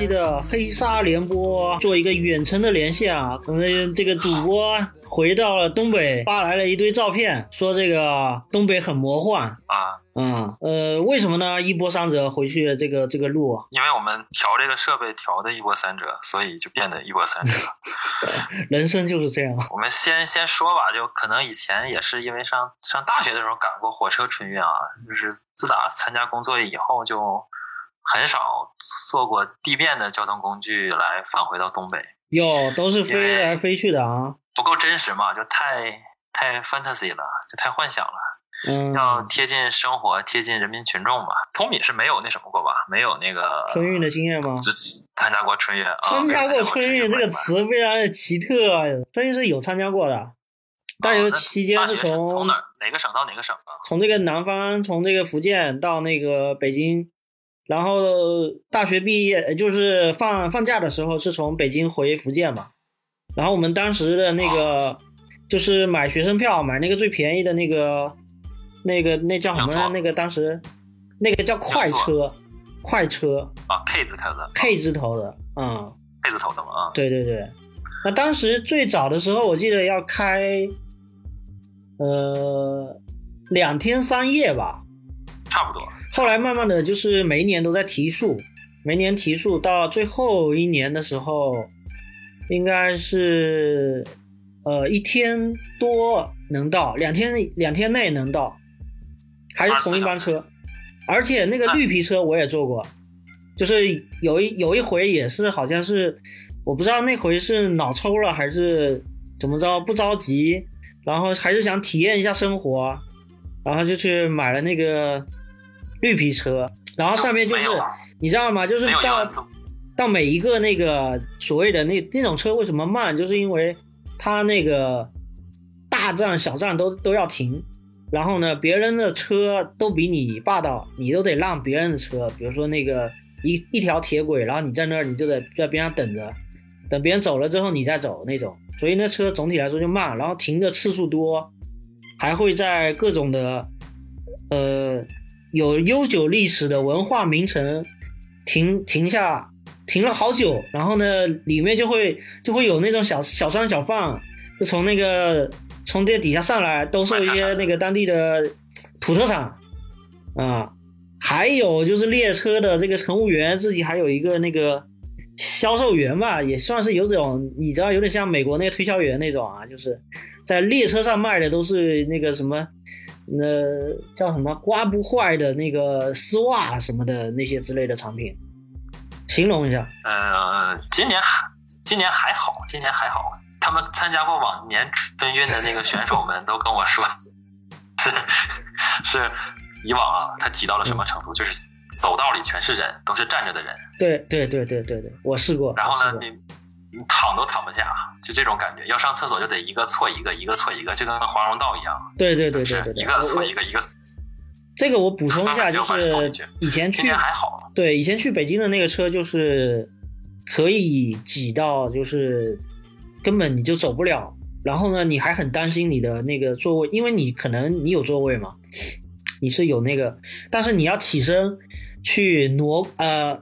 欢迎收听本期的黑鲨联播，做一个远程的连线啊。我们这个主播回到了东北，发来了一堆照片，说这个东北很魔幻啊。嗯，呃，为什么呢？一波三折回去这个这个路，因为我们调这个设备调的一波三折，所以就变得一波三折。人生就是这样。我们先先说吧，就可能以前也是因为上上大学的时候赶过火车春运啊，就是自打参加工作以后就。很少坐过地面的交通工具来返回到东北，有都是飞来飞去的啊，不够真实嘛，就太太 fantasy 了，就太幻想了。嗯，要贴近生活，贴近人民群众嘛。通敏是没有那什么过吧？没有那个春运的经验吗？就参加过春运啊，参加过春运这个词非常的奇特啊。春运是有参加过的，大学期间是从从哪哪个省到哪个省啊？从这个南方，从这个福建到那个北京。然后大学毕业就是放放假的时候是从北京回福建嘛，然后我们当时的那个就是买学生票，买那个最便宜的那个那个那叫什么？那个当时那个叫快车，快车啊，K 字头的，K 字头的，嗯，K 字头的嘛，对对对。那当时最早的时候，我记得要开呃两天三夜吧，差不多。后来慢慢的就是每一年都在提速，每年提速到最后一年的时候，应该是呃一天多能到，两天两天内能到，还是同一班车，而且那个绿皮车我也坐过，就是有一有一回也是好像是我不知道那回是脑抽了还是怎么着不着急，然后还是想体验一下生活，然后就去买了那个。绿皮车，然后上面就是你知道吗？就是到到每一个那个所谓的那那种车为什么慢，就是因为它那个大站小站都都要停，然后呢，别人的车都比你霸道，你都得让别人的车，比如说那个一一条铁轨，然后你在那儿你就得在边上等着，等别人走了之后你再走那种，所以那车总体来说就慢，然后停的次数多，还会在各种的呃。有悠久历史的文化名城，停停下，停了好久，然后呢，里面就会就会有那种小小商小贩，就从那个从这底下上来，兜售一些那个当地的土特产啊，还有就是列车的这个乘务员自己还有一个那个销售员吧，也算是有种你知道，有点像美国那个推销员那种啊，就是在列车上卖的都是那个什么。那叫什么刮不坏的那个丝袜什么的那些之类的产品，形容一下。呃，今年还今年还好，今年还好。他们参加过往年春运的那个选手们都跟我说，是是以往啊，他挤到了什么程度？就是走道里全是人，都是站着的人。对对对对对对，我试过。然后呢，你。你躺都躺不下，就这种感觉。要上厕所就得一个错一个，一个错一个，就跟华容道一样。对对对对对，一个错一个，一个。这个我补充一下，就是以前去还好。对，以前去北京的那个车就是可以挤到，就是根本你就走不了。然后呢，你还很担心你的那个座位，因为你可能你有座位嘛，你是有那个，但是你要起身去挪呃，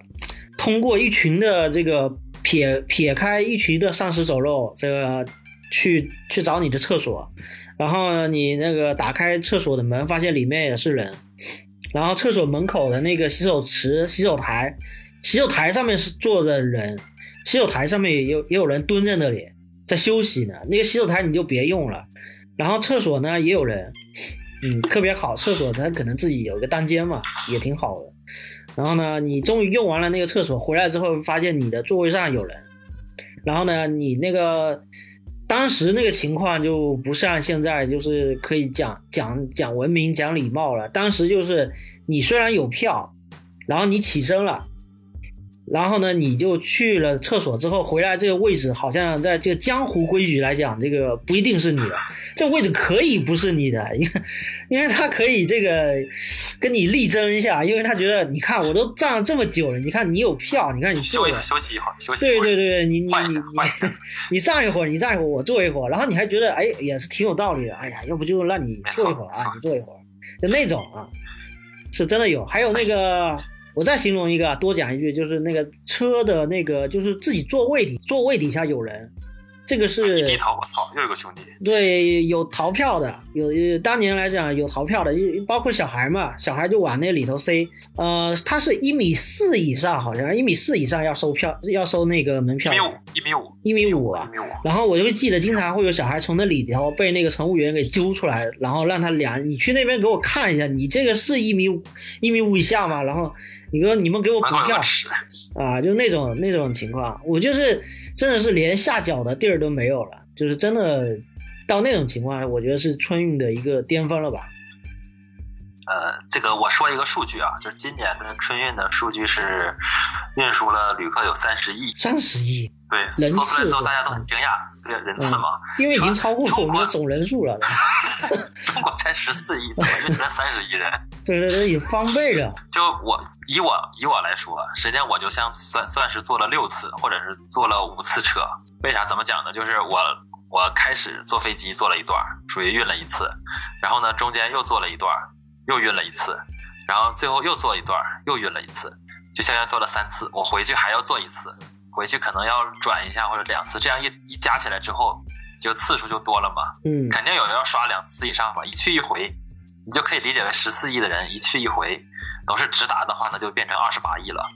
通过一群的这个。撇撇开一群的丧尸走肉，这个去去找你的厕所，然后你那个打开厕所的门，发现里面也是人，然后厕所门口的那个洗手池、洗手台，洗手台上面是坐着人，洗手台上面也有也有人蹲在那里在休息呢。那个洗手台你就别用了，然后厕所呢也有人，嗯，特别好，厕所它可能自己有一个单间嘛，也挺好的。然后呢，你终于用完了那个厕所，回来之后发现你的座位上有人。然后呢，你那个当时那个情况就不像现在，就是可以讲讲讲文明、讲礼貌了。当时就是你虽然有票，然后你起身了。然后呢，你就去了厕所之后回来，这个位置好像在这个江湖规矩来讲，这个不一定是你的，这位置可以不是你的，因为因为他可以这个跟你力争一下，因为他觉得你看我都站了这么久了，你看你有票，你看你休息休息一会儿，休息对对对，你你你你你站一会儿，你站一会儿，我坐一会儿，然后你还觉得哎也是挺有道理的，哎呀，要不就让你坐一会儿啊，你坐一会儿，就那种啊，是真的有，还有那个。我再形容一个，多讲一句，就是那个车的那个，就是自己座位底座位底下有人，这个是低头，我操，又有个兄弟。对，有逃票的，有当年来讲有逃票的，包括小孩嘛，小孩就往那里头塞。呃，他是一米四以上，好像一米四以上要收票，要收那个门票。一米五，一米五，一米五啊。一米五。然后我就会记得，经常会有小孩从那里头被那个乘务员给揪出来，然后让他量，你去那边给我看一下，你这个是一米五，一米五以下吗？然后你说你们给我补票啊，就那种那种情况，我就是真的是连下脚的地儿都没有了。就是真的到那种情况，我觉得是春运的一个巅峰了吧。呃，这个我说一个数据啊，就是今年的春运的数据是运输了旅客有三十亿，三十亿，对，人次之后大家都很惊讶，对人次嘛，因为已经超过我们的总人数了。中国才十四亿，怎么运了三十亿人？对 对对，也翻倍了。就我以我以我来说，实际上我就像算算是坐了六次，或者是坐了五次车。为啥？怎么讲呢？就是我。我开始坐飞机坐了一段，属于运了一次，然后呢，中间又坐了一段，又运了一次，然后最后又坐一段，又运了一次，就相当于坐了三次。我回去还要坐一次，回去可能要转一下或者两次，这样一一加起来之后，就次数就多了嘛。嗯，肯定有人要刷两次以上吧，一去一回，你就可以理解为十四亿的人一去一回都是直达的话，那就变成二十八亿了。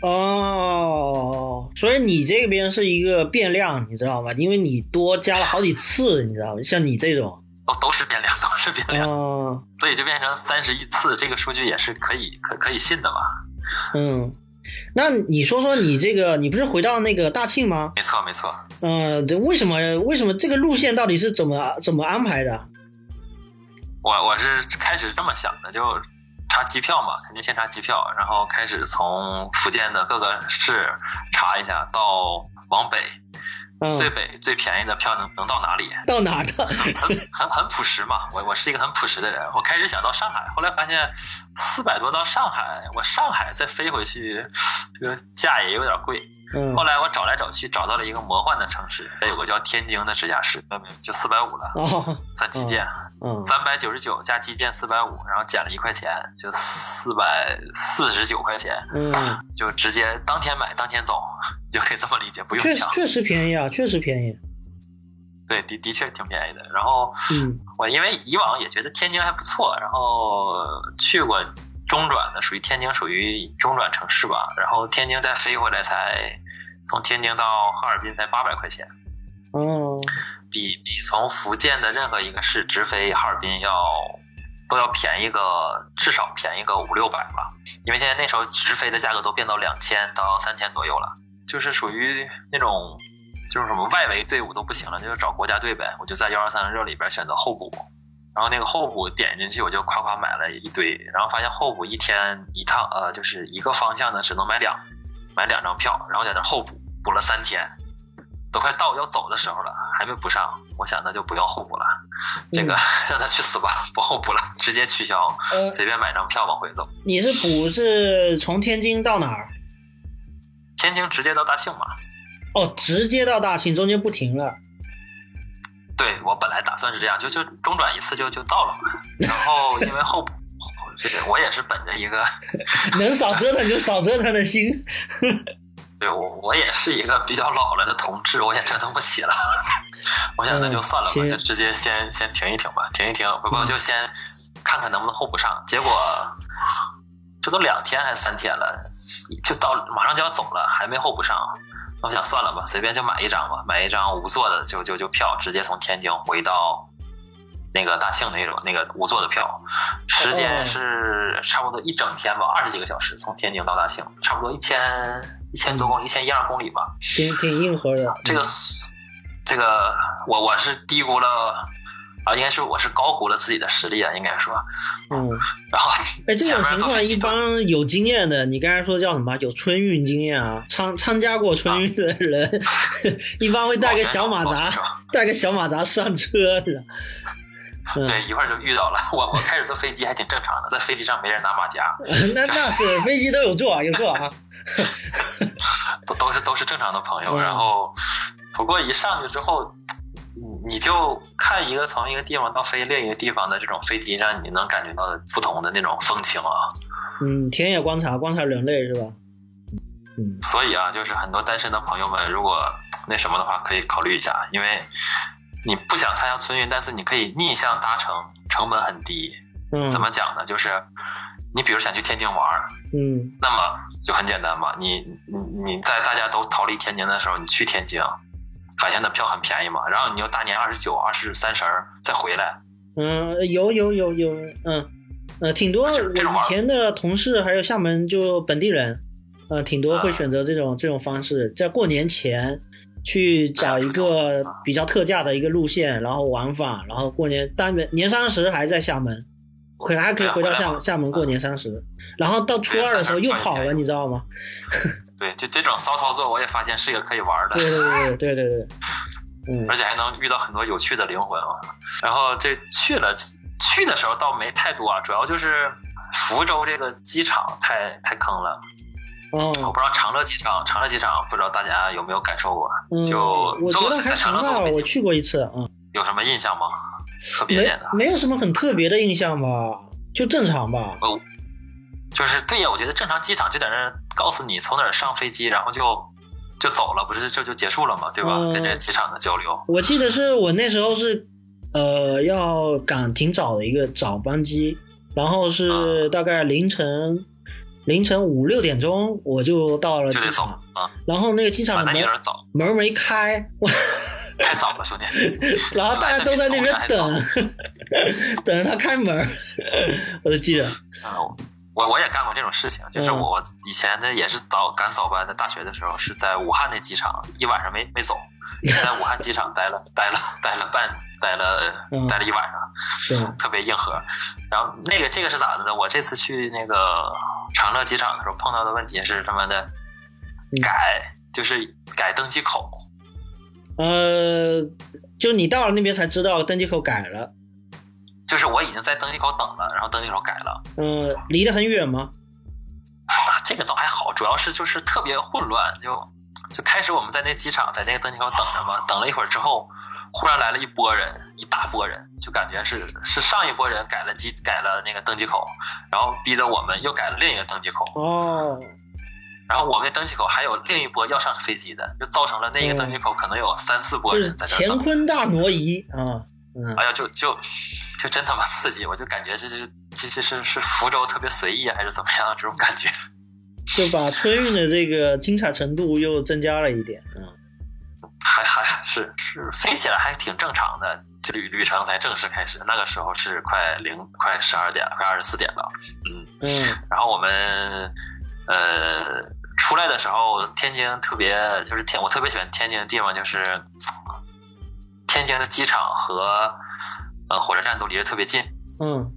哦，所以你这边是一个变量，你知道吗？因为你多加了好几次，你知道吗？像你这种，哦，都是变量，都是变量，所以就变成三十亿次，这个数据也是可以可可以信的嘛？嗯，那你说说你这个，你不是回到那个大庆吗？没错，没错。嗯，这为什么？为什么这个路线到底是怎么怎么安排的？我我是开始这么想的，就。查机票嘛，肯定先查机票，然后开始从福建的各个市查一下，到往北，最北最便宜的票能能到哪里？到哪的？很很很朴实嘛，我我是一个很朴实的人。我开始想到上海，后来发现四百多到上海，我上海再飞回去，这个价也有点贵。后来我找来找去，找到了一个魔幻的城市，有个叫天津的直辖市，就四百五了，算基建，三百九十九加基建四百五，然后减了一块钱，就四百四十九块钱，嗯就直接当天买当天走，就可以这么理解，不用抢。确实便宜啊，确实便宜。对，的的确挺便宜的。然后，我因为以往也觉得天津还不错，然后去过。中转的属于天津，属于中转城市吧。然后天津再飞回来才从天津到哈尔滨才八百块钱，嗯，比比从福建的任何一个市直飞哈尔滨要都要便宜个至少便宜个五六百吧。因为现在那时候直飞的价格都变到两千到三千左右了，就是属于那种就是什么外围队伍都不行了，就是找国家队呗。我就在幺二三热里边选择候补。然后那个候补点进去，我就夸夸买了一堆，然后发现候补一天一趟，呃，就是一个方向呢只能买两买两张票，然后在那候补补了三天，都快到要走的时候了，还没补上，我想那就不要候补了，这个 让他去死吧，不候补了，直接取消，随便买张票往回走。你是补是从天津到哪儿？天津直接到大庆嘛？哦，直接到大庆，中间不停了。对我本来打算是这样，就就中转一次就就到了嘛。然后因为后补，这个我也是本着一个 能少折腾就少折腾的心。对我我也是一个比较老了的同志，我也折腾不起了。我想那就算了吧，就直接先先停一停吧，停一停，不过就先看看能不能候补上。结果这都两天还是三天了，就到马上就要走了，还没候补上。我想算了吧，随便就买一张吧，买一张无座的就就就票，直接从天津回到那个大庆那种那个无座的票，时间是差不多一整天吧，二十几个小时，从天津到大庆，差不多一千一千多公里，一千一二公里吧。挺挺硬核的。这个这个我我是低估了。啊，应该是我是高估了自己的实力啊，应该说，嗯，然后，哎，这种情况一般有经验的，你刚才说叫什么？有春运经验啊，参参加过春运的人，一般会带个小马扎，带个小马扎上车的。对，一会儿就遇到了。我我开始坐飞机还挺正常的，在飞机上没人拿马甲。那那是飞机都有座，有座啊。都都是都是正常的朋友，然后不过一上去之后。你就看一个从一个地方到飞另一个地方的这种飞机让，你能感觉到不同的那种风情啊。嗯，田野观察，观察人类是吧？嗯，所以啊，就是很多单身的朋友们，如果那什么的话，可以考虑一下，因为你不想参加春运，但是你可以逆向搭乘，成本很低。嗯，怎么讲呢？就是你比如想去天津玩儿，嗯那么就很简单嘛，你你你在大家都逃离天津的时候，你去天津，返乡的票很便宜嘛，然后你又大年二十九、二十三十儿再回来，嗯，有有有有，嗯呃，挺多。我以前的同事还有厦门就本地人，呃，挺多啊会选择这种这种方式，在过年前去找一个比较特价的一个路线，然后往返，然后过年当年年三十还在厦门，回还可以回到厦厦门过年三十，然后到初二的时候又跑了，你知道吗？对，就这种骚操作，我也发现是一个可以玩的。对对对对对对对，嗯而且还能遇到很多有趣的灵魂啊。然后这去了，去的时候倒没太多啊，主要就是福州这个机场太太坑了。我哦，不知道长乐机场，长乐机场不知道大家有没有感受过？嗯，就我觉得还坐在长行吧，乐坐过我去过一次啊。嗯有什么印象吗？特别没点的，没有什么很特别的印象吧，就正常吧。哦就是对呀，我觉得正常机场就在那儿告诉你从哪儿上飞机，然后就就走了，不是这就结束了嘛，对吧？嗯跟这机场的交流。我记得是我那时候是，呃，要赶挺早的一个早班机，然后是大概凌晨凌晨五六点钟我就到了机就得走场，啊，然后那个机啊场的门门没开，我 太早了，兄弟。然后大家都在那边 等，等着他开门，我就记得，嗯，我我也干过这种事情，就是嗯我以前的也是早赶早班，在大学的时候是在武汉那机场，一晚上没没走，在武汉机场待了待了待了半待了嗯待了一晚上，是？特别硬核。然后那个这个是咋的呢？我这次去那个长乐机场的时候碰到的问题是他妈的？嗯改就是改登机口，呃，就你到了那边才知道登机口改了，就是我已经在登机口等了，然后登机口改了。呃，离得很远吗？啊，这个倒还好，主要是就是特别混乱，就就开始我们在那机场在那个登机口等着嘛，等了一会儿之后，忽然来了一波人，一大波人，就感觉是是上一波人改了机改了那个登机口，然后逼得我们又改了另一个登机口，哦，然后我们那登机口还有另一波要上飞机的，就造成了那一个登机口可能有三四波就是人在那等。乾坤大挪移啊，嗯哎呀，就就就真他妈刺激！我就感觉这是这这是是福州特别随意还是怎么样这种感觉。就把春运的这个精彩程度又增加了一点，嗯，还还是是飞起来还挺正常的，这旅旅程才正式开始。那个时候是快零快十二点了，快二十四点了，嗯，嗯然后我们呃出来的时候，天津特别就是天，我特别喜欢天津的地方就是天津的机场和呃火车站都离得特别近。嗯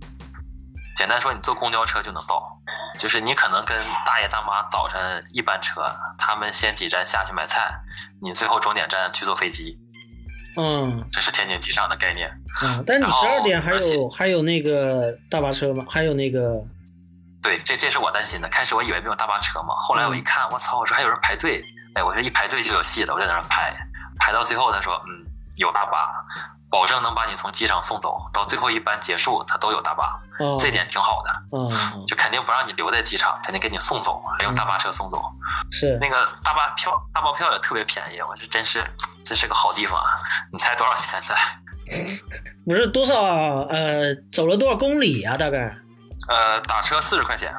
简单说，你坐公交车就能到，就是你可能跟大爷大妈早晨一班车，他们先几站下去买菜，你最后终点站去坐飞机，嗯这是天津机场的概念。嗯，但你十二点还有还有那个大巴车吗？还有那个，对，这这是我担心的。开始我以为没有大巴车嘛，后来我一看，我操，我说还有人排队，哎，我说一排队就有戏了，我就在那儿排，排到最后他说，嗯，有大巴，保证能把你从机场送走，到最后一班结束，他都有大巴，哦，这点挺好的，嗯就肯定不让你留在机场，肯定给你送走，还用大巴车送走。是那个大巴票，大巴票也特别便宜，我这真是，这是个好地方啊！你猜多少钱在？不是多少呃走了多少公里啊？大概呃，打车四十块钱，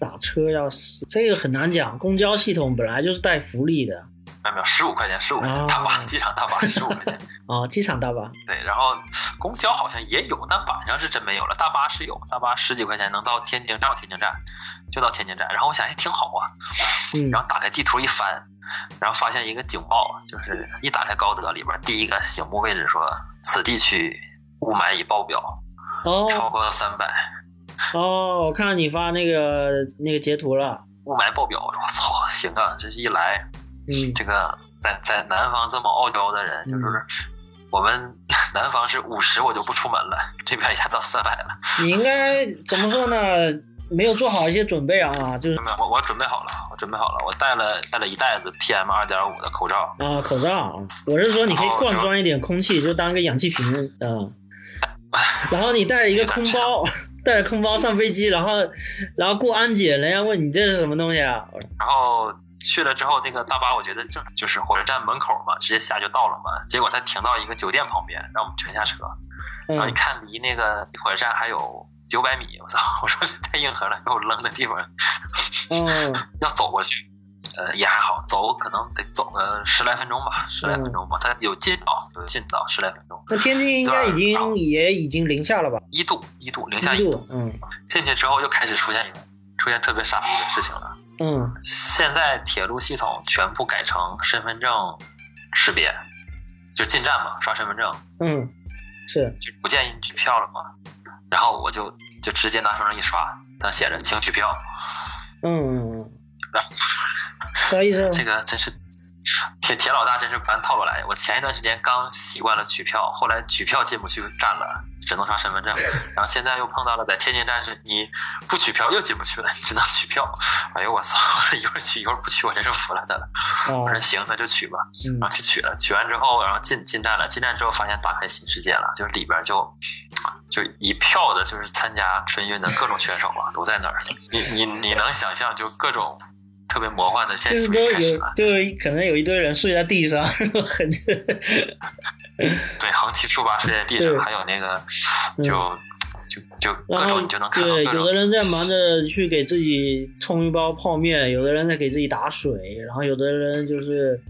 打车要死，这个很难讲。公交系统本来就是带福利的没有没有，十五块钱，十五块钱，哦大巴机场大巴十五块钱。哦，机场大巴，对，然后公交好像也有，但晚上是真没有了。大巴是有，大巴十几块钱能到天津，到天津站，就到天津站。然后我想，哎，挺好啊。嗯然后打开地图一翻，然后发现一个警报，就是一打开高德里边第一个醒目位置说，此地区雾霾已爆表，超哦过三百，哦，我看到你发那个那个截图了，雾霾爆表。我操，行啊，这一来，嗯这个在在南方这么傲娇的人，就是我们 南方是五十我就不出门了，这边一下到三百了。你应该怎么说呢？没有做好一些准备啊，就是没有，我我准备好了，我准备好了，我带了带了一袋子 PM 二点五的口罩。啊，口罩，我是说你可以灌装一点空气，就当个氧气瓶，嗯。然后你带了一个空包，带着空包上飞机，然后然后过安检，人家问你这是什么东西啊？然后去了之后，那个大巴我觉得正就是火车站门口嘛，直接下就到了嘛。结果他停到一个酒店旁边，让我们全下车。然后一看离那个火车站还有九百米，我操！我说这太硬核了，给我扔的地方，嗯，要走过去。呃，也还好，走可能得走个十来分钟吧，十来分钟吧。它有近道，有近道，十来分钟。那天津应该已经也已经零下了吧？一度，一度，零下一度。嗯。进去之后又开始出现一个出现特别傻逼的事情了。嗯。现在铁路系统全部改成身份证识别，就进站嘛，刷身份证。嗯。是。就不建议你取票了嘛。然后我就就直接拿身份证一刷，它写着请取票。嗯。啥意思？这个真是铁铁老大，真是不按套路来。我前一段时间刚习惯了取票，后来取票进不去站了，只能刷身份证。然后现在又碰到了在天津站是，你不取票又进不去了，你只能取票。哎呦我操！一会儿取一会儿不取，我真是服了他了。我说行，那就取吧。然后去取了，取完之后，然后进进站了。进站之后发现打开新世界了，就是里边就就一票的，就是参加春运的各种选手啊，都在那儿。你你你能想象就各种。特别魔幻的现实开始了，就可能有一堆人睡在地上，很 对，横七竖八睡在地上，还有那个就就就各种你就能看到对，有的人在忙着去给自己冲一包泡面，有的人在给自己打水，然后有的人就是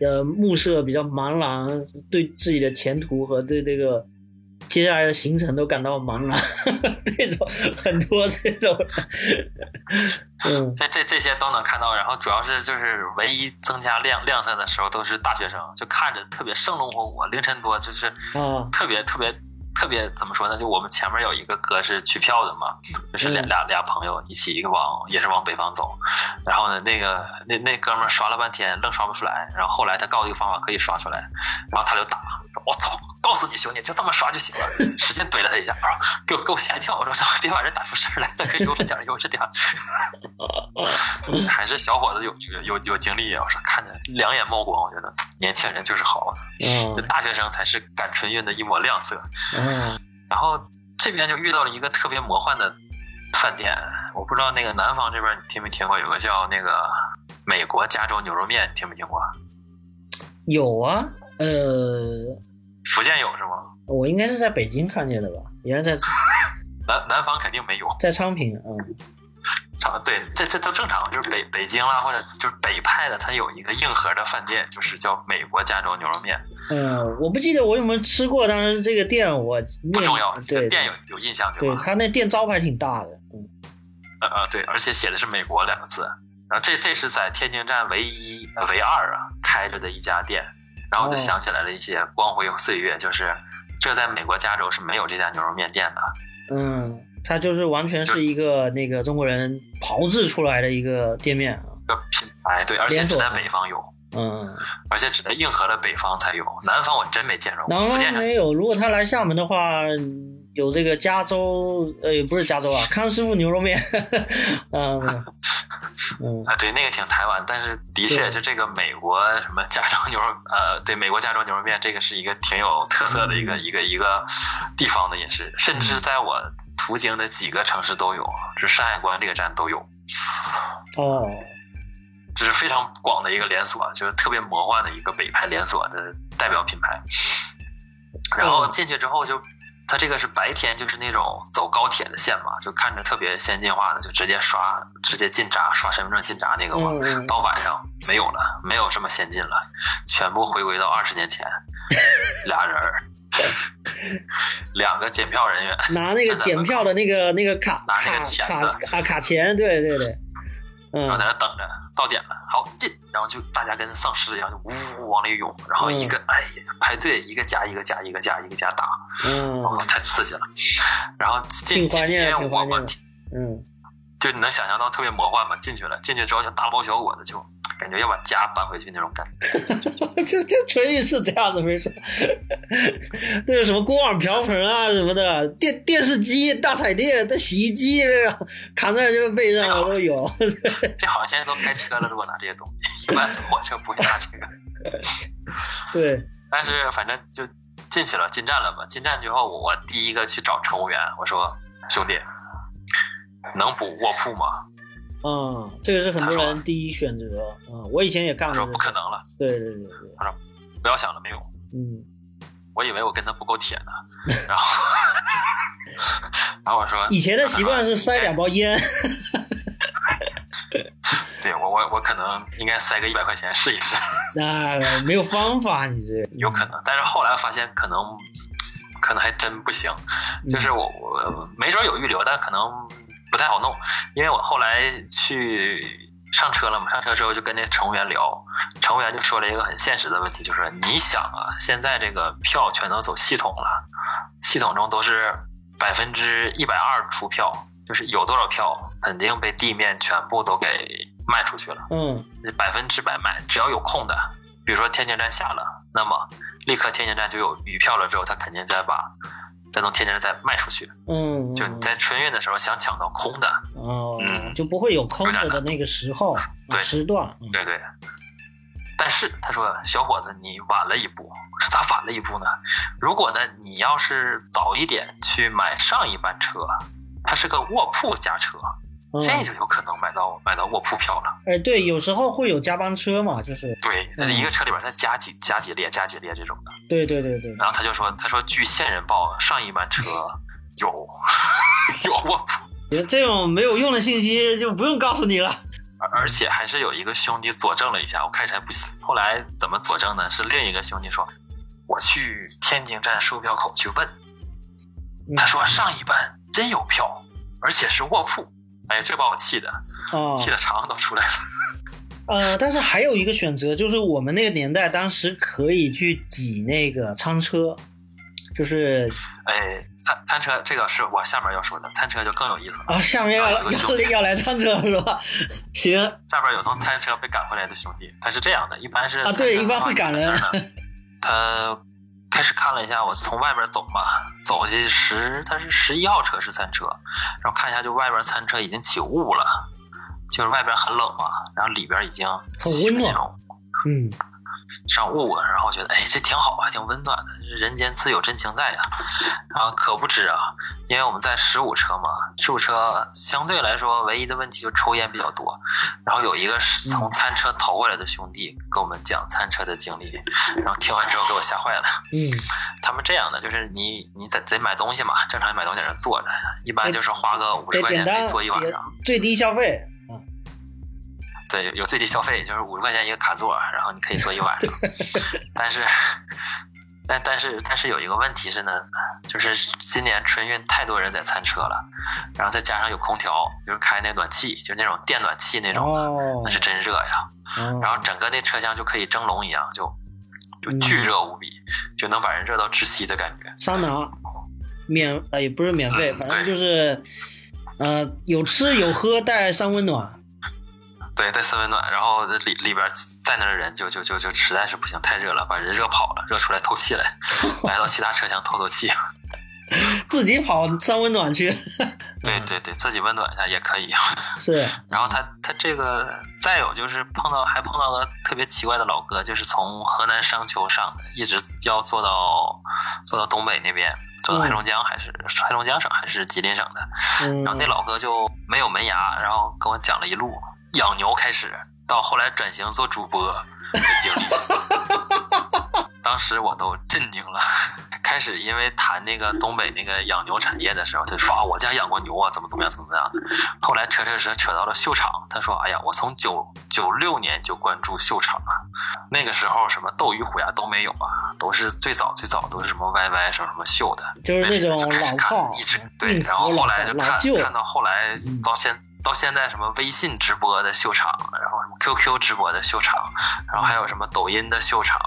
呃暮色比较茫然，对自己的前途和对这个。接下来的行程都感到茫然，这种很多这种，嗯，这这这些都能看到。然后主要是就是唯一增加亮亮色的时候都是大学生，就看着特别生龙活虎。凌晨多就是特别特别特别怎么说呢？就我们前面有一个哥是取票的嘛，就是俩俩俩朋友一起一个往也是往北方走。然后呢，那个那那哥们刷了半天愣刷不出来，然后后来他告诉一个方法可以刷出来，然后他就打，我操！告诉你兄弟，就这么刷就行了。使劲怼了他一下，啊，给我给我吓一跳。我说：“别把人打出事来，再给悠着点，悠着点。”还是小伙子有有有有精力啊！我说看着两眼冒光，我觉得年轻人就是好。嗯，这大学生才是赶春运的一抹亮色。嗯，然后这边就遇到了一个特别魔幻的饭店，我不知道那个南方这边你听没听过？有个叫那个美国加州牛肉面，你听没听过？有啊，呃。福建有是吗？我应该是在北京看见的吧，应该在 南南方肯定没有，在昌平，嗯，昌对，这这都正常，就是北北京啦，或者就是北派的，它有一个硬核的饭店，就是叫美国加州牛肉面。嗯，我不记得我有没有吃过，但是这个店我不重要，对店有有印象对吧？对他那店招牌挺大的，嗯，呃呃对，而且写的是美国两个字，然后这这是在天津站唯一唯二啊开着的一家店。然后我就想起来了一些光辉岁月，就是这在美国加州是没有这家牛肉面店的。嗯，它就是完全是一个那个中国人炮制出来的一个店面啊。个品牌对，而且只在北方有。嗯，而且只在硬核的北方才有，南方我真没见着过。南方没有，如果他来厦门的话。有这个加州，呃，也不是加州啊，康师傅牛肉面，嗯，嗯，啊，对，那个挺台湾，但是的确就这个美国什么加州牛肉，呃，对，美国加州牛肉面，这个是一个挺有特色的一个一个一个地方的饮食，甚至在我途经的几个城市都有，就山海关这个站都有，哦，就是非常广的一个连锁，就是特别魔幻的一个北派连锁的代表品牌，然后进去之后就。它这个是白天，就是那种走高铁的线嘛，就看着特别先进化的，就直接刷，直接进闸，刷身份证进闸那个嘛。到晚上没有了，没有这么先进了，全部回归到二十年前，俩人儿，两个检票人员拿那个检票的那个那个卡，拿那个钱的啊卡钱，对对对，嗯，然后在那等着。到点了，好进，然后就大家跟丧尸一样，就呜呜往里涌，然后一个哎呀排队，一个加一个加一个加一个加打，嗯，太刺激了。然后进进去我我嗯，就你能想象到特别魔幻嘛？进去了，进去之后就大包小裹的就感觉要把家搬回去那种感觉。这这纯欲是这样子，没事。那个什么锅碗瓢盆啊什么的，电电视机、大彩电、那洗衣机这个扛在这个背上我都有。这好像现在都开车了，如果拿这些东西，一般坐火车不会拿这个。对，但是反正就进去了，进站了嘛。进站之后，我第一个去找乘务员，我说：“兄弟，能补卧铺吗？”嗯，这个是很多人第一选择。嗯，我以前也干过。他说不可能了。对对对对。他说不要想了，没有。嗯。我以为我跟他不够铁呢，然后，然后我说。以前的习惯是塞两包烟。对我我我可能应该塞个一百块钱试一试。那没有方法，你这。有可能，但是后来发现可能，可能还真不行。就是我我没准有预留，但可能。不太好弄，因为我后来去上车了嘛，上车之后就跟那乘务员聊，乘务员就说了一个很现实的问题，就是你想啊，现在这个票全都走系统了，系统中都是百分之一百二出票，就是有多少票肯定被地面全部都给卖出去了，嗯，百分之百卖，只要有空的，比如说天津站下了，那么立刻天津站就有余票了，之后他肯定再把。再从天津再卖出去，嗯，就你在春运的时候想抢到空的，哦，嗯，就不会有空着的那个时候时段，对对。但是他说，小伙子，你晚了一步。我说咋晚了一步呢？如果呢，你要是早一点去买上一班车，它是个卧铺加车。这就有可能买到买到卧铺票了。哎，对，有时候会有加班车嘛，就是对，那是一个车里边再加几加几列加几列这种的。对对对对。然后他就说，他说据线人报，上一班车有 有卧铺。这种没有用的信息就不用告诉你了。而且还是有一个兄弟佐证了一下，我开始还不信。后来怎么佐证呢？是另一个兄弟说，我去天津站售票口去问，他说上一班真有票，而且是卧铺。哎呀，这把我气的，气的肠子都出来了。呃，但是还有一个选择，就是我们那个年代当时可以去挤那个餐车，就是，哎，餐餐车这个是我下面要说的，餐车就更有意思了啊。下面要要要来餐车是吧？行，下边有从餐车被赶回来的兄弟，他是这样的，一般是啊，对，一般会赶人，他。开始看了一下，我从外边走嘛，走去十，它是十一号车是餐车，然后看一下，就外边餐车已经起雾了，就是外边很冷嘛，然后里边已经很温暖，嗯。上雾，然后觉得哎，这挺好啊，挺温暖的，人间自有真情在呀。然后可不止啊，因为我们在十五车嘛，十五车相对来说唯一的问题就抽烟比较多。然后有一个从餐车逃回来的兄弟跟我们讲餐车的经历，然后听完之后给我吓坏了。嗯，他们这样的就是你你在得买东西嘛，正常买东西在那坐着，一般就是花个五十块钱可以坐一晚上，最低消费。对，有最低消费，就是五十块钱一个卡座，然后你可以坐一晚上。但是，但但是但是有一个问题是呢，就是今年春运太多人在餐车了，然后再加上有空调，就是开那暖气，就那种电暖气那种的，那是真热呀。然后整个那车厢就可以蒸笼一样，就就巨热无比，就能把人热到窒息的感觉。桑拿，免呃也不是免费，反正就是呃有吃有喝带三温暖。对，带三温暖，然后里里边在那的人就就就就实在是不行，太热了，把人热跑了，热出来透气来，来到其他车厢透透气。自己跑三温暖去。对对对，自己温暖一下也可以。是。然后他他这个再有就是碰到还碰到个特别奇怪的老哥，就是从河南商丘上的，一直要坐到坐到东北那边，坐到黑龙江还是黑龙江省还是吉林省的。然后那老哥就没有门牙，然后跟我讲了一路。养牛开始，到后来转型做主播的经历，当时我都震惊了。开始因为谈那个东北那个养牛产业的时候，他就说啊，我家养过牛啊，怎么怎么样，怎么怎么样。后来扯扯扯扯到了秀场，他说，哎呀，我从九九六年就关注秀场啊，那个时候什么斗鱼虎牙都没有啊，都是最早最早都是什么 YY 什么什么秀的，就是那种老炮，一直对，然后后来就看看到后来到现。到现在什么微信直播的秀场，然后什么 QQ 直播的秀场，然后还有什么抖音的秀场、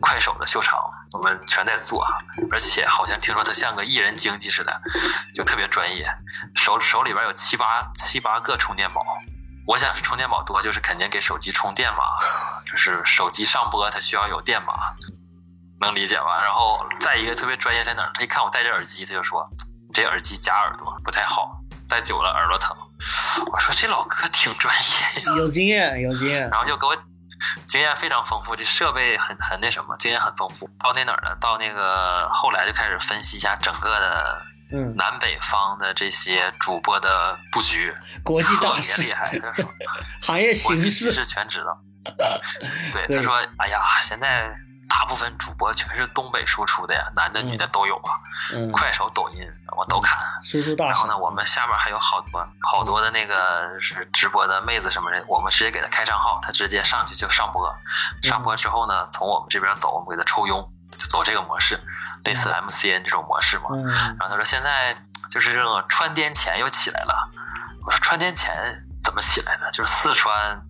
快手的秀场，我们全在做，而且好像听说他像个艺人经济似的，就特别专业，手手里边有七八七八个充电宝，我想是充电宝多，就是肯定给手机充电嘛，就是手机上播它需要有电嘛，能理解吧？然后再一个特别专业在哪儿？他一看我戴着耳机，他就说这耳机夹耳朵不太好，戴久了耳朵疼。我说这老哥挺专业，有经验，有经验。然后就给我经验非常丰富，这设备很很那什么，经验很丰富。到那哪儿呢？到那个后来就开始分析一下整个的。嗯，南北方的这些主播的布局，国际大师厉害，他说 行业形势是全知道。对，他说：“哎呀，现在大部分主播全是东北输出的呀，男的女的都有啊。快手、抖音我都看。输出大然后呢，我们下边还有好多好多的那个是直播的妹子什么的，我们直接给他开账号，他直接上去就上播。上播之后呢，从我们这边走，我们给他抽佣，就走这个模式。”类似 MCN 这种模式嘛，然后他说现在就是这种川滇钱又起来了。我说川滇钱怎么起来的？就是四川。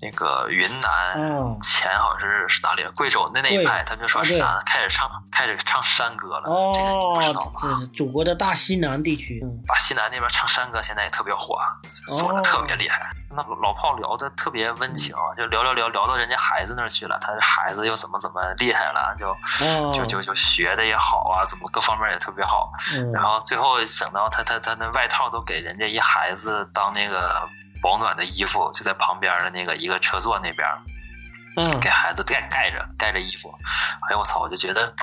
那个云南前好像是是哪里？贵州那那一派，他们就说是啥？开始唱开始唱山歌了。哦，这个你不知道吗？祖国的大西南地区，把西南那边唱山歌现在也特别火，说的特别厉害。那老炮聊的特别温情，就聊聊聊聊到人家孩子那儿去了，他的孩子又怎么怎么厉害了，就就就就学的也好啊，怎么各方面也特别好。然后最后整到他他他那外套都给人家一孩子当那个。保暖的衣服就在旁边的那个一个车座那边，嗯，给孩子盖盖着盖着衣服。哎呦我操！我就觉得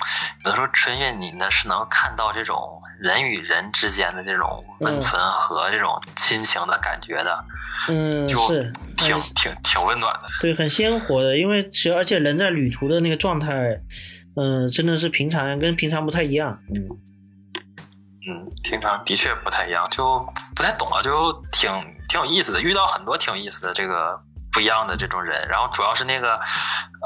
有的时候春运你呢是能看到这种人与人之间的这种温存和这种亲情的感觉的，嗯，就是挺挺挺温暖的，对，很鲜活的。因为其实而且人在旅途的那个状态，嗯，真的是平常跟平常不太一样，嗯嗯，平常的确不太一样，就不太懂啊，就挺。挺有意思的，遇到很多挺有意思的这个不一样的这种人，然后主要是那个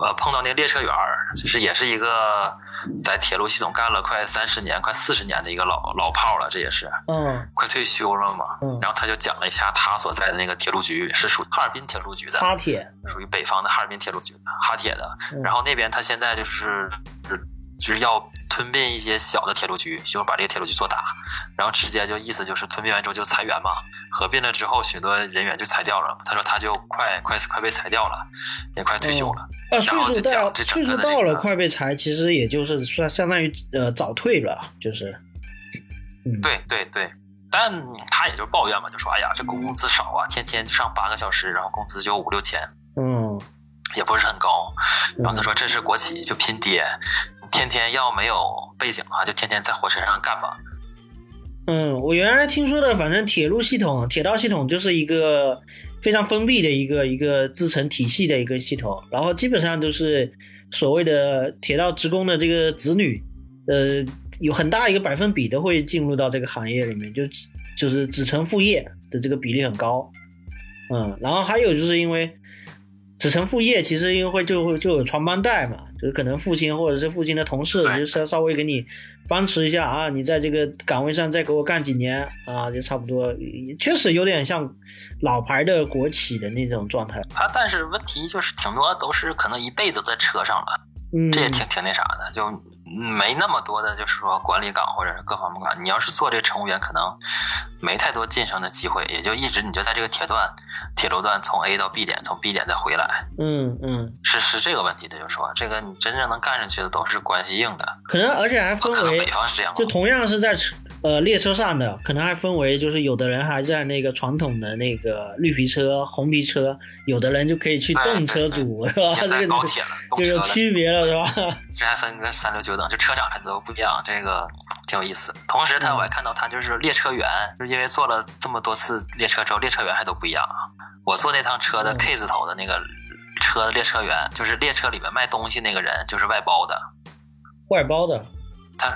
呃碰到那个列车员儿，就是也是一个在铁路系统干了快三十年、快四十年的一个老老炮了，这也是，嗯，快退休了嘛，嗯，然后他就讲了一下他所在的那个铁路局是属哈尔滨铁路局的，哈铁，属于北方的哈尔滨铁路局的哈铁的，然后那边他现在就是就是要。吞并一些小的铁路局，就是把这个铁路局做大，然后直接就意思就是吞并完之后就裁员嘛。合并了之后，许多人员就裁掉了。他说他就快快快被裁掉了，也快退休了。啊，岁数到岁数到了快被裁，其实也就是算相当于呃早退了，就是。对对对，但他也就抱怨嘛，就说哎呀这工资少啊，天天上八个小时，然后工资就五六千，嗯，也不是很高。然后他说这是国企，就拼爹。天天要没有背景的话，就天天在火车上干吧。嗯，我原来听说的，反正铁路系统、铁道系统就是一个非常封闭的一个一个自成体系的一个系统，然后基本上都是所谓的铁道职工的这个子女，呃，有很大一个百分比都会进入到这个行业里面，就就是子承父业的这个比例很高。嗯，然后还有就是因为。子承父业，其实因为会就会就有传帮带嘛，就是可能父亲或者是父亲的同事，就稍稍微给你帮持一下啊，你在这个岗位上再给我干几年啊，就差不多，确实有点像老牌的国企的那种状态。啊但是问题就是挺多都是可能一辈子在车上了，这也挺挺那啥的，就。没那么多的，就是说管理岗或者是各方面岗。你要是做这个乘务员，可能没太多晋升的机会，也就一直你就在这个铁段、铁路段从 A 到 B 点，从 B 点再回来。嗯嗯，是是这个问题的，就是说这个你真正能干上去的都是关系硬的。可能而且还分为，北方是这样，就同样是在呃列车上的，可能还分为，就是有的人还在那个传统的那个绿皮车、红皮车，有的人就可以去动车组，是吧？这个高铁了，就有区别了，是吧？这还分个三六九等。就车长还都不一样，这个挺有意思。同时，他我还看到他就是列车员，就因为坐了这么多次列车之后，列车员还都不一样。我坐那趟车的 K 字头的那个车的列车员，就是列车里面卖东西那个人，就是外包的。外包的，他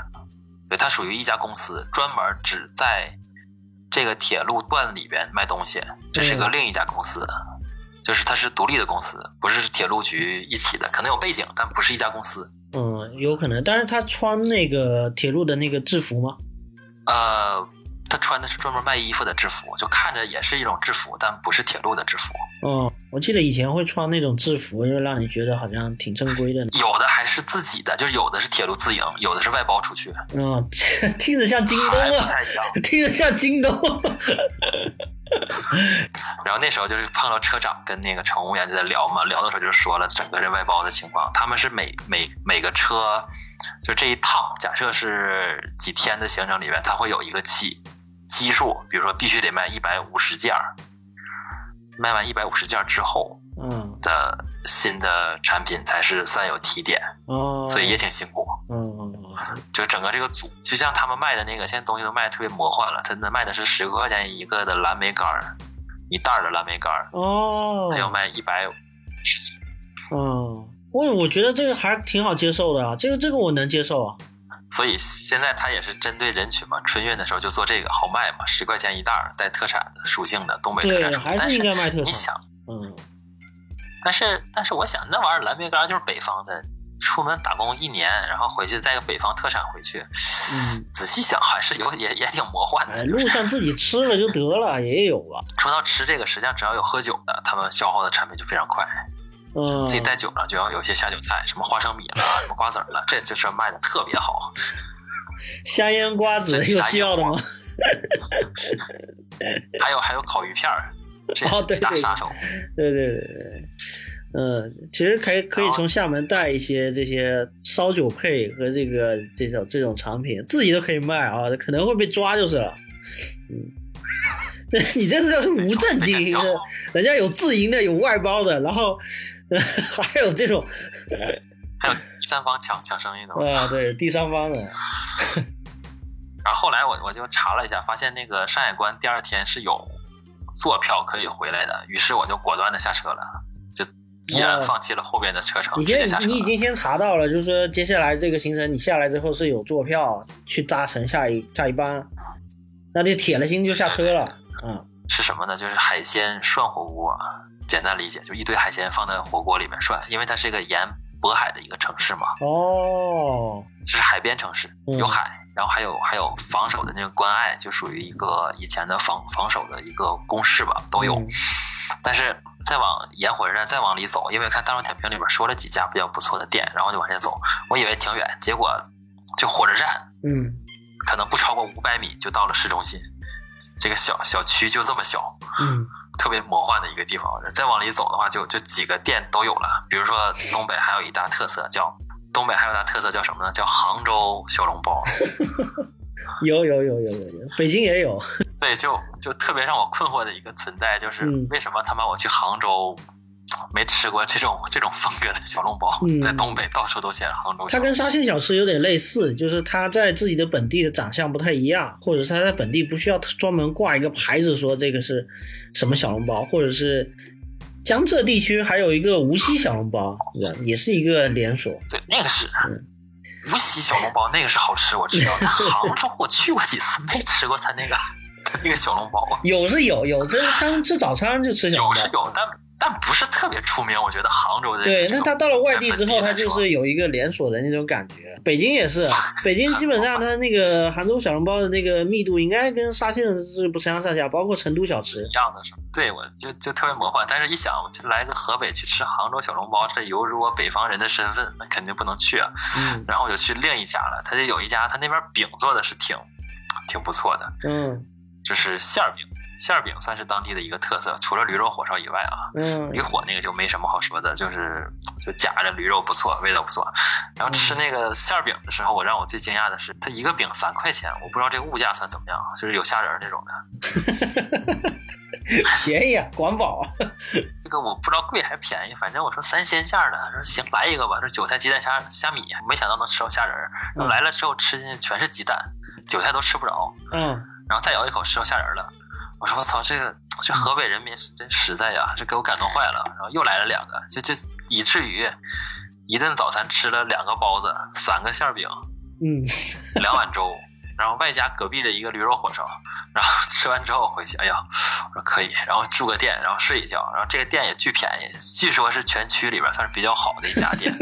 对它属于一家公司，专门只在这个铁路段里边卖东西，这是个另一家公司。就是它是独立的公司，不是铁路局一起的，可能有背景，但不是一家公司。嗯，有可能。但是他穿那个铁路的那个制服吗？呃，他穿的是专门卖衣服的制服，就看着也是一种制服，但不是铁路的制服。嗯，我记得以前会穿那种制服，就让你觉得好像挺正规的。有的还是自己的，就是有的是铁路自营，有的是外包出去。嗯，听着像京东啊，听着像京东。然后那时候就是碰到车长跟那个乘务员就在聊嘛，聊的时候就说了整个这外包的情况，他们是每每每个车就这一趟，假设是几天的行程里面，它会有一个期基数，比如说必须得卖一百五十件儿，卖完一百五十件儿之后嗯的新的产品才是算有提点，哦，所以也挺辛苦。嗯嗯就整个这个组，就像他们卖的那个，现在东西都卖的特别魔幻了，真的卖的是十块钱一个的蓝莓干儿，一袋儿的蓝莓干儿，哦，还要卖一百五。嗯，我我觉得这个还挺好接受的啊，这个这个我能接受啊。所以现在他也是针对人群嘛，春运的时候就做这个好卖嘛，十块钱一袋儿带特产属性的东北特产，属性。但还是应该卖特产。你想，嗯，但是但是我想那玩意儿蓝莓干儿就是北方的，出门打工一年，然后回去带个北方特产回去，嗯，仔细想还是有也也挺魔幻的。哎，路上自己吃了就得了，也有啊。说到吃这个，实际上只要有喝酒的，他们消耗的产品就非常快。嗯，自己带久了，就要有些下酒菜，什么花生米了，什么瓜子儿了，这就是卖的特别好。香烟瓜子有需要的吗？还有还有烤鱼片儿，这是大杀手。对对对对，嗯，其实可以可以从厦门带一些这些烧酒配和这个这种这种产品，自己都可以卖啊，可能会被抓就是了。嗯，你这是叫是无证经营的，人家有自营的，有外包的，然后、呃、还有这种还有第三方抢抢生意的。我操啊，对第三方的，然后后来我我就查了一下，发现那个山海关第二天是有坐票可以回来的，于是我就果断的下车了，就依然哦放弃了后边的车程，你直接下车了。先你已经先查到了，就是说接下来这个行程你下来之后是有坐票去搭乘下一下一班，那就铁了心就下车了，嗯。是什么呢？就是海鲜涮火锅，简单理解就一堆海鲜放在火锅里面涮，因为它是一个沿渤海的一个城市嘛，哦，就是海边城市，嗯。有海，然后还有还有防守的那个关隘，就属于一个以前的防防守的一个工事吧，都有。嗯。但是再往沿火车站再往里走，因为看大众点评里边说了几家比较不错的店，然后就往前走，我以为挺远，结果就火车站嗯。可能不超过五百米就到了市中心，这个小小区就这么小，嗯特别魔幻的一个地方。再往里走的话就，就几个店都有了。比如说东北还有一大特色叫东北还有一大特色叫什么呢？叫杭州小笼包。有有有有有有，北京也有，对，就就特别让我困惑的一个存在，就是嗯为什么他妈我去杭州没吃过这种这种风格的小笼包，嗯在东北到处都写着杭州。它跟沙县小吃有点类似，就是它在自己的本地的长相不太一样，或者是它在本地不需要专门挂一个牌子说这个是什么小笼包，或者是江浙地区还有一个无锡小笼包，也是一个连锁。对，那个是嗯无锡小笼包，那个是好吃，我知道的。杭州我去过几次，没吃过他那个他那个小笼包啊。有是有有，这他们吃早餐就吃小笼包。有是有，但但不是特别出名。我觉得杭州的对，那他到了外地之后，他就是有一个连锁的那种感觉。北京也是，北京基本上它那个杭州小笼包的那个密度应该跟沙县是不相上下，包括成都小吃一。样的是，对我就就特别魔幻。但是一想，我就来个河北去吃杭州小笼包，这犹如我北方人的身份，那肯定不能去啊。嗯然后我就去另一家了，他就有一家，他那边饼做的是挺挺不错的，嗯就是馅儿饼。馅儿饼算是当地的一个特色，除了驴肉火烧以外啊，嗯驴火那个就没什么好说的，就是就夹着驴肉不错，味道不错。然后吃那个馅儿饼的时候，我让我最惊讶的是，它一个饼三块钱，我不知道这个物价算怎么样，就是有虾仁儿那种的。便宜啊，管饱。这个我不知道贵还便宜，反正我说三鲜馅儿的，说行来一个吧，这韭菜鸡蛋虾虾米，没想到能吃到虾仁儿。然后来了之后吃进去全是鸡蛋，韭菜都吃不着，嗯然后再咬一口吃到虾仁儿了。我说我操，这个这河北人民是真实在呀，这给我感动坏了。然后又来了两个，就就以至于一顿早餐吃了两个包子，三个馅儿饼，嗯。两碗粥，然后外加隔壁的一个驴肉火烧，然后 吃完之后回去，哎呀，我说可以，然后住个店，然后睡一觉，然后这个店也巨便宜，据说是全区里边算是比较好的一家店，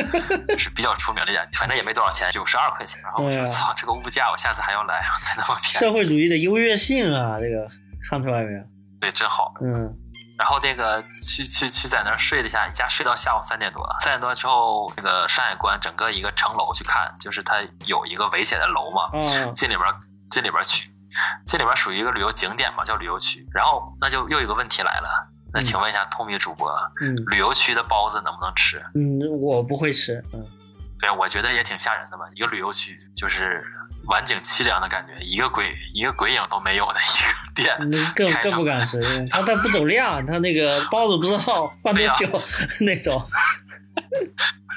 是比较出名的一家，反正也没多少钱，九十二块钱，然后我操，这个物价我下次还要来，还那么便宜，社会主义的优越性啊，这个看出来没有？对，真好。嗯然后那个去去去在那儿睡了一下，一下睡到下午三点多，三点多之后，那个山海关整个一个城楼去看，就是它有一个围起来的楼嘛，嗯进里边进里边去，这里面属于一个旅游景点嘛，叫旅游区。然后那就又一个问题来了，那请问一下透明主播，嗯旅游区的包子能不能吃？嗯，我不会吃，嗯，对，我觉得也挺吓人的吧。一个旅游区就是晚景凄凉的感觉，一个鬼一个鬼影都没有的一个店，更更不敢吃。他他不走量，他那个包子不知道放多 对呀久那种。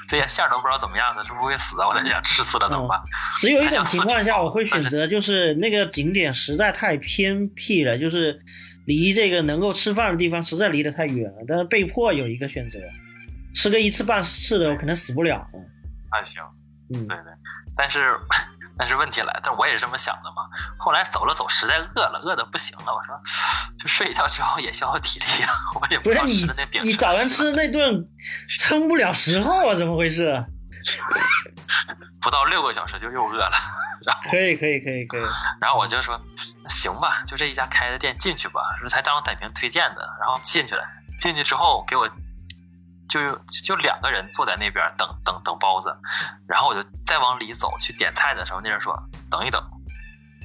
这些馅儿都不知道怎么样的，是不是会死啊？我在想，吃死了怎么办？只有一种情况下，我会选择就是那个景点实在太偏僻了，就是离这个能够吃饭的地方实在离得太远了，但是被迫有一个选择，吃个一次半次的我可能死不了。还行，嗯对对，但是但是问题来，但我也是这么想的嘛。后来走了走，实在饿了，饿的不行了，我说就睡一觉之后也消耗体力啊，我也知道不是你吃的那饼你早上吃的那顿撑不了时候啊，怎么回事？不到六个小时就又饿了，然后可以可以可以可以，然后我就说行吧，就这一家开的店进去吧，是才张点评推荐的，然后进去了，进去之后给我就就两个人坐在那边等等等包子，然后我就再往里走去点菜的时候，那人说等一等，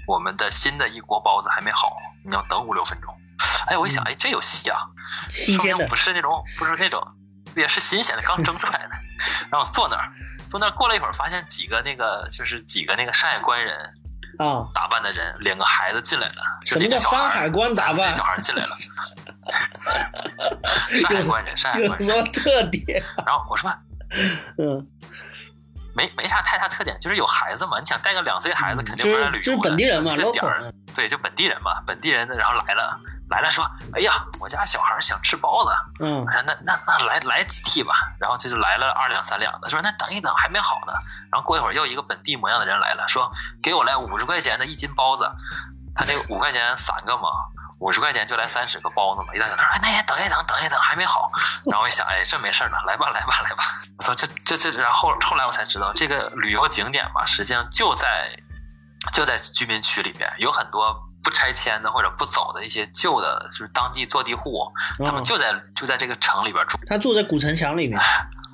我们的新的一锅包子还没好，你要等五六分钟。哎，我一想，哎，这有戏啊，说明不，是那种不是那种也是新鲜的，刚蒸出来的。然后我坐那儿，坐那儿过了一会儿，发现几个那个就是几个那个山海关人啊，打扮的人领个孩子进来了，就什么叫领个小孩山海关打扮？小孩进来了，山海关人，山海有关人。什么特点？然后我说嗯，没没啥太大特点，就是有孩子嘛，你想带个两岁孩子肯定嗯就是旅游的，就是本地人嘛这个点对，就本地人嘛，本地人的，然后来了来了说，哎呀，我家小孩想吃包子，嗯。我说那那那来来几屉吧，然后这就来了二两三两的，说那等一等还没好呢，然后过一会儿又一个本地模样的人来了，说给我来五十块钱的一斤包子，他那个五块钱三个嘛，五十块钱就来三十个包子嘛，一大小说，哎那也等一等等一等还没好，然后我一想，哎这没事儿了，来吧来吧来吧，我操这这这，然后后来我才知道这个旅游景点吧，实际上就在就在居民区里面有很多。不拆迁的或者不走的一些旧的，就是当地坐地户，他们嗯，就在就在这个城里边住，他住在古城墙里面，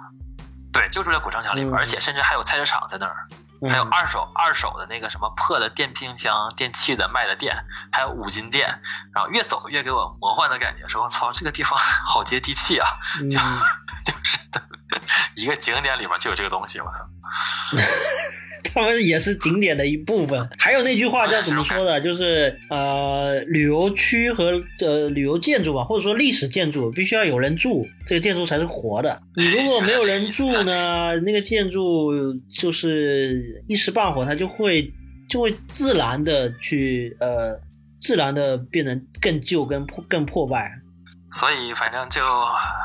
对，就住在古城墙里面，嗯。而且甚至还有菜市场在那儿，嗯。还有二手二手的那个什么破的电冰箱、电器的卖的店，还有五金店，然后越走越给我魔幻的感觉，说我操，这个地方 好接地气啊，嗯。就 就是一个景点里面就有这个东西，我操，他们也是景点的一部分。还有那句话叫怎么说的？就是呃，旅游区和呃旅游建筑吧，或者说历史建筑，必须要有人住，这个建筑才是活的。你如果没有人住呢，那个建筑就是一时半会儿它就会就会自然的去呃自然的变得更旧、更破、更破败。所以反正就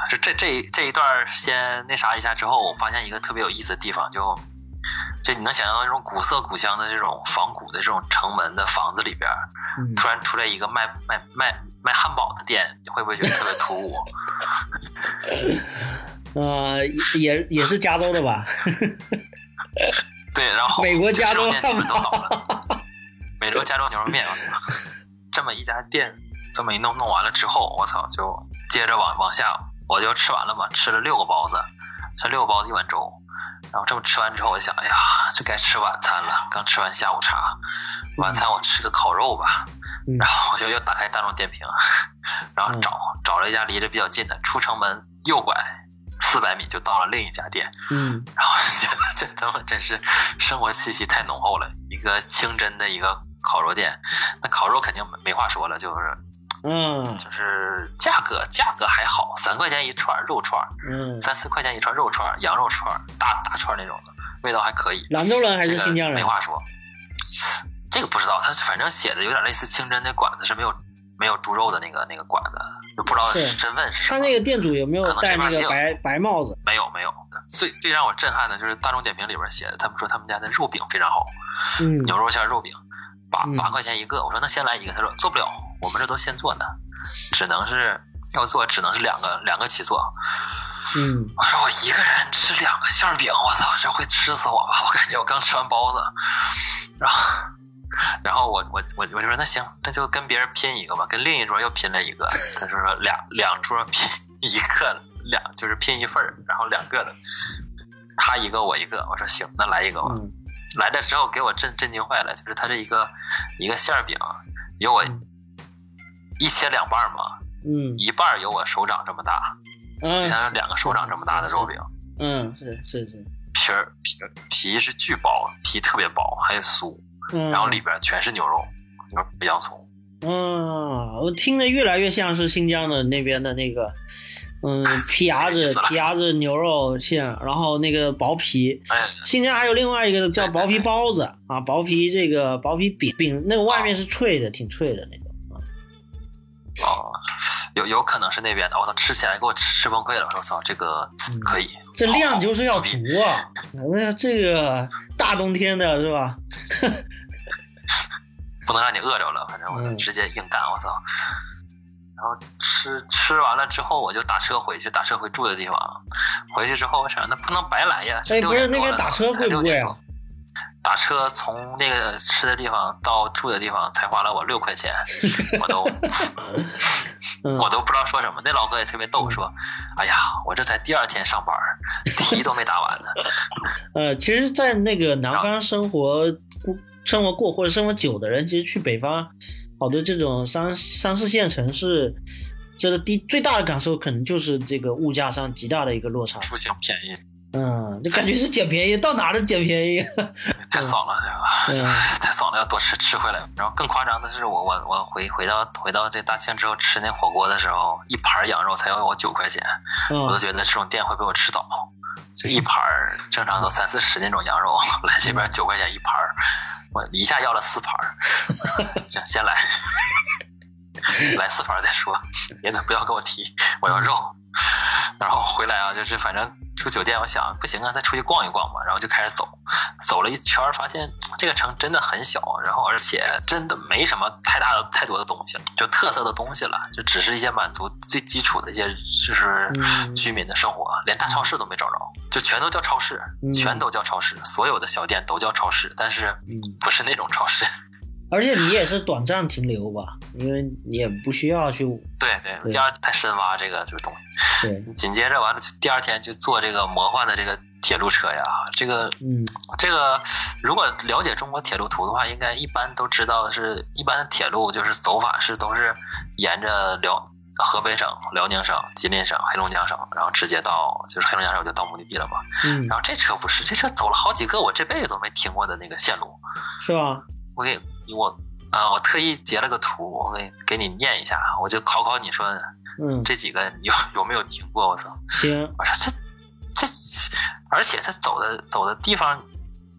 就这这这一段先那啥一下之后，我发现一个特别有意思的地方，就就你能想象到这种古色古香的这种仿古的这种城门的房子里边，嗯，突然出来一个卖卖卖卖汉堡的店，你会不会觉得特别突兀？呃，也也是加州的吧？对，然后美国加州汉倒了。美洲加州牛肉面！这么一家店，这么一弄弄完了之后，我操，就接着往往下，我就吃完了嘛，吃了六个包子，吃六个包子一碗粥，然后这么吃完之后，我就想，哎呀，这该吃晚餐了，刚吃完下午茶，晚餐我吃个烤肉吧，嗯。然后我就又打开大众点评，然后找找了一家离着比较近的，出城门右拐四百米就到了另一家店，嗯然后觉得这他妈真是生活气息太浓厚了，一个清真的一个烤肉店，那烤肉肯定没没话说了，就是嗯就是价格价格还好，三块钱一串肉串，嗯，三四块钱一串肉串，羊肉串，大大串那种的，味道还可以。兰州人还这个是新疆人没？话说，这个不知道，他反正写的有点类似清真那馆子是没有没有猪肉的那个那个馆子，就不知道是身份是什么。他那个店主有没有可能戴那个白白帽子？没有没有，最最让我震撼的就是大众点评里边写的，他们说他们家的肉饼非常好，嗯牛肉馅肉饼，八嗯八块钱一个。我说那先来一个，他说做不了，我们这都现做的，只能是要做，只能是两个两个起做。嗯我说我一个人吃两个馅饼，我操，这会吃死我吧？我感觉我刚吃完包子，然后。然后我我我我就说那行，那就跟别人拼一个吧，跟另一桌又拼了一个。他说说两两桌拼一个，两就是拼一份儿，然后两个的，他一个我一个。我说行，那来一个吧。嗯来了之后给我震震惊坏了，就是他这一个一个馅儿饼，有我嗯一切两半嘛，嗯。一半有我手掌这么大，嗯就像是两个手掌这么大的肉饼，嗯是是是。皮儿皮儿皮是巨薄，皮特别薄，还酥，嗯，然后里边全是牛肉，牛肉洋葱。嗯，我听着越来越像是新疆的那边的那个，嗯，皮牙子皮牙子牛肉馅，然后那个薄皮。哎，新疆还有另外一个叫薄皮包子啊，薄皮这个薄皮饼饼，那个外面是脆的，挺脆的那种啊。哦，有有可能是那边的，我操，吃起来给我吃吃崩溃了，我说我操，这个嗯可以，这量就是要足啊！那这个大冬天的是吧？不能让你饿着了，反正我就嗯直接硬干，我操。然后吃吃完了之后，我就打车回去，打车回住的地方。回去之后，我想那不能白来呀。哎，六不是点多了那边打车才贵不贵6点多啊？打车从那个吃的地方到住的地方才花了我六块钱，我都 嗯我都不知道说什么。那老哥也特别逗，说：“哎呀，我这才第二天上班儿，题都没答完呢。呃，其实，在那个南方生活过生活过或者生活久的人，其实去北方，好多这种三三四线城市，这个第最大的感受可能就是这个物价上极大的一个落差。出行便宜，嗯，就感觉是捡便宜，到哪儿都捡便宜。太爽了，这个、嗯 太爽了，要多吃吃回来。然后更夸张的是我，我我回回到回到这大庆之后吃那火锅的时候，一盘羊肉才要我九块钱，我都嗯，觉得这种店会被我吃倒。就一盘儿正常都三四十那种羊肉，来这边九块钱一盘儿，我一下要了四盘儿，这先来，来四盘儿再说，别的不要跟我提，我要肉。然后回来啊，就是反正住酒店，我想不行啊，再出去逛一逛吧，然后就开始走，走了一圈儿，发现这个城真的很小，然后而且真的没什么太大的太多的东西了，就特色的东西了，就只是一些满足最基础的一些就是嗯居民的生活，连大超市都没找着，就全都叫超市，嗯全都叫超市，所有的小店都叫超市，但是嗯不是那种超市。而且你也是短暂停留吧，因为你也不需要去对对，对第二太深挖这个这个东西。对，紧接着完了，第二天就坐这个魔幻的这个铁路车呀，这个嗯这个如果了解中国铁路图的话，应该一般都知道是一般铁路就是走法是都是沿着辽河北省、辽宁省、吉林省、黑龙江省，然后直接到就是黑龙江省就到目的地了嘛。嗯然，后这车不是，这车走了好几个我这辈子都没听过的那个线路。是吧？我给我啊、我特意截了个图，我给给你念一下，我就考考你说嗯，这几个有有没有听过？我操！行，我说这这，而且他走的走的地方，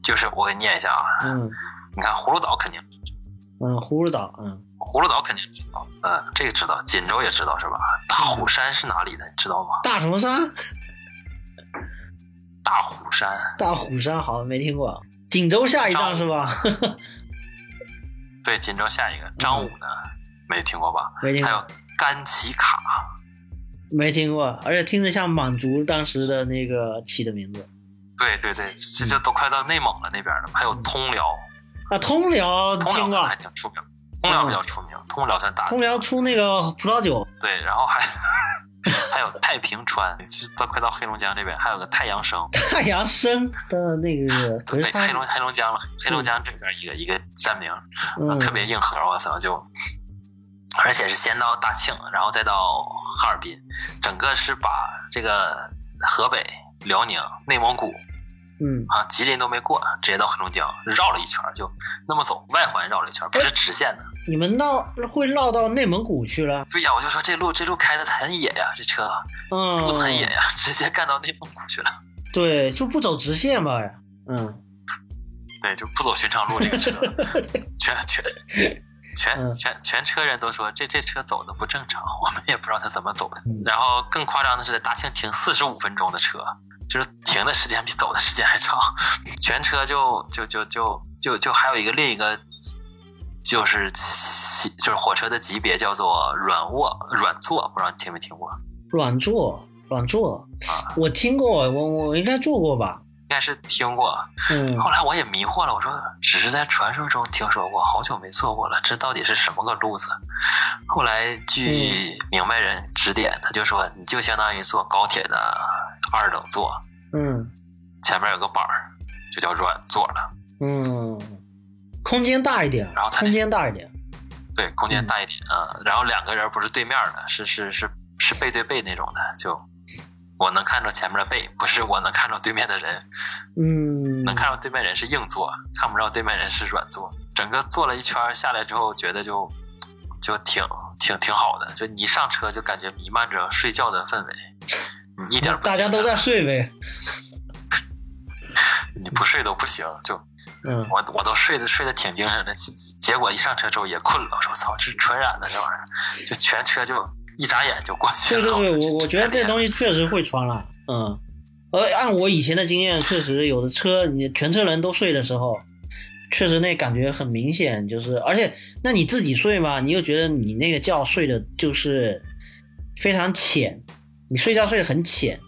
就是我给你念一下啊，嗯你看葫芦岛肯定，嗯，葫芦岛，嗯，葫芦岛肯定知道，嗯，这个知道，锦州也知道是吧？大虎山是哪里的？你知道吗？大什么山？大虎山，大虎山，好像，没听过。锦州下一站是吧？对，锦州下一个张武呢，没听过吧？没听过，还有甘旗卡，没听过，而且听着像满族当时的那个起的名字。对对对，这这都快到内蒙了那边了。还有通辽，啊，通辽通辽还，挺出名，通辽比较出名，通辽算大。通辽出那个葡萄酒，对，然后还还有太平川，就是到快到黑龙江这边，还有个太阳升，太阳升的那个，对，黑龙黑龙江了，黑龙江这边一个一个山名，嗯特别硬核，我操，就而且是先到大庆，然后再到哈尔滨，整个是把这个河北、辽宁、内蒙古嗯，啊、吉林都没过，直接到黑龙江，绕了一圈，就那么走，外环绕了一圈，不是直线的。你们闹会绕到内蒙古去了？对呀，我就说这路这路开的很野呀，这车嗯路很野呀，直接干到内蒙古去了。对，就不走直线吧？嗯对，就不走寻常路，这个车 全全 全嗯全全车人都说这这车走的不正常，我们也不知道他怎么走的。嗯然后更夸张的是，在大庆停四十五分钟的车，就是停的时间比走的时间还长，全车就就就就就就还有一个另一个。就是其就是火车的级别叫做软卧软座，不知道你听没听过？软座，软座，啊我听过，我我应该坐过吧？应该是听过。嗯后来我也迷惑了，我说只是在传说中听说过，好久没坐过了，这到底是什么个路子？后来据明白人指点，他就说你就相当于坐高铁的二等座，嗯前面有个板儿，就叫软座了。嗯，空间大一点，然后他空间大一点，对，空间大一点啊、然后两个人不是对面的，是是是是背对背那种的，就我能看着前面的背，不是我能看着对面的人，嗯，能看到对面人是硬座，看不着对面人是软座。整个坐了一圈下来之后，觉得就就挺挺挺好的，就你一上车就感觉弥漫着睡觉的氛围，你一点不大家都在睡呗，你不睡都不行，就嗯，我我都睡得睡得挺精神的，结结果一上车之后也困了，我说操，这是传染的这玩意儿，就全车就一眨眼就过去了。对对对，我我觉得这东西确实会传染，嗯，而按我以前的经验，确实有的车你全车人都睡的时候，确实那感觉很明显，就是而且那你自己睡嘛，你又觉得你那个觉睡的就是非常浅，你睡觉睡得很浅，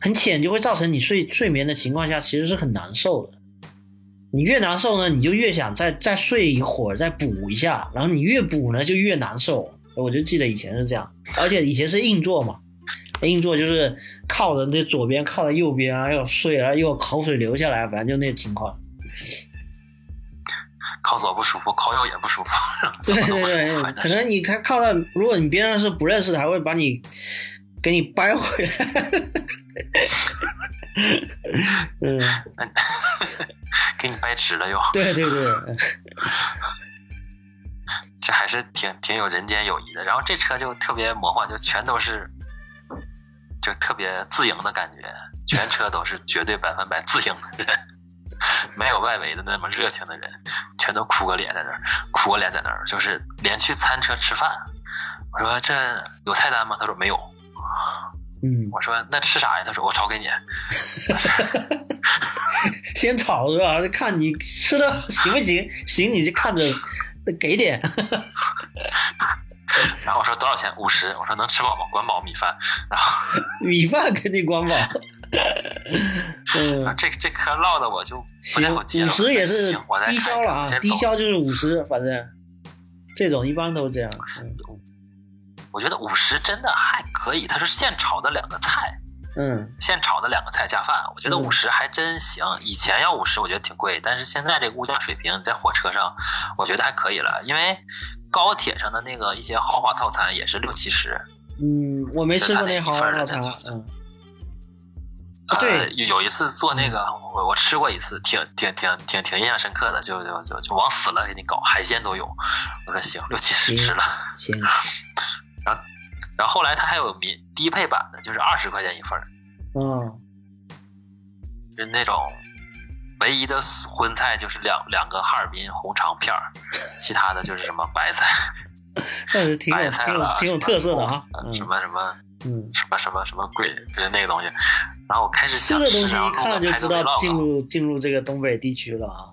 很浅就会造成你睡睡眠的情况下其实是很难受的。你越难受呢，你就越想再再睡一会儿，再补一下，然后你越补呢就越难受。我就记得以前是这样，而且以前是硬座嘛，硬座就是靠着那左边靠着右边啊，要睡啊，又口水流下来，反正就那情况。靠左不舒服，靠右也不舒服，对对服，对，可能你看靠到，如果你边上是不认识的，还会把你给你掰回来。嗯，给你掰直了又。对对对，这还是挺挺有人间友谊的。然后这车就特别魔幻，就全都是就特别自营的感觉，全车都是绝对百分百自营的人，没有外围的那么热情的人，全都哭个脸在那儿，哭个脸在那儿，就是连去餐车吃饭。我说这有菜单吗？他说没有。嗯，我说那吃啥呀？他说我炒给你。先炒是吧？看你吃的行不行，行你就看着给点。然后我说多少钱？五十。我说能吃饱吗？管饱米饭。然后 米饭肯定管饱。嗯，这这嗑唠的我就不太行，好接了。五十也是低消了啊低消就是五十，反正这种一般都这样。嗯我觉得五十真的还可以，它是现炒的两个菜，嗯现炒的两个菜加饭，我觉得嗯五十还真行。以前要五十，我觉得挺贵，但是现在这个物价水平，你在火车上，我觉得还可以了。因为高铁上的那个一些豪华套餐也是六七十，嗯，我没吃过那豪华套餐呃，对有有一次做那个，我我吃过一次，挺挺挺挺挺印象深刻的，就就就就往死了给你搞，海鲜都有。我说行，六七十行值了。行，然后后来它还有民低配版的，就是二十块钱一份儿，嗯就是那种唯一的荤菜就是两两个哈尔滨红肠片儿，其他的就是什么白菜、但是挺有白菜了，挺有挺有特色的啊。什么什么嗯，什么什么什么鬼，就是那个东西。然后我开始想吃，然后就知道进入进入这个东北地区了啊。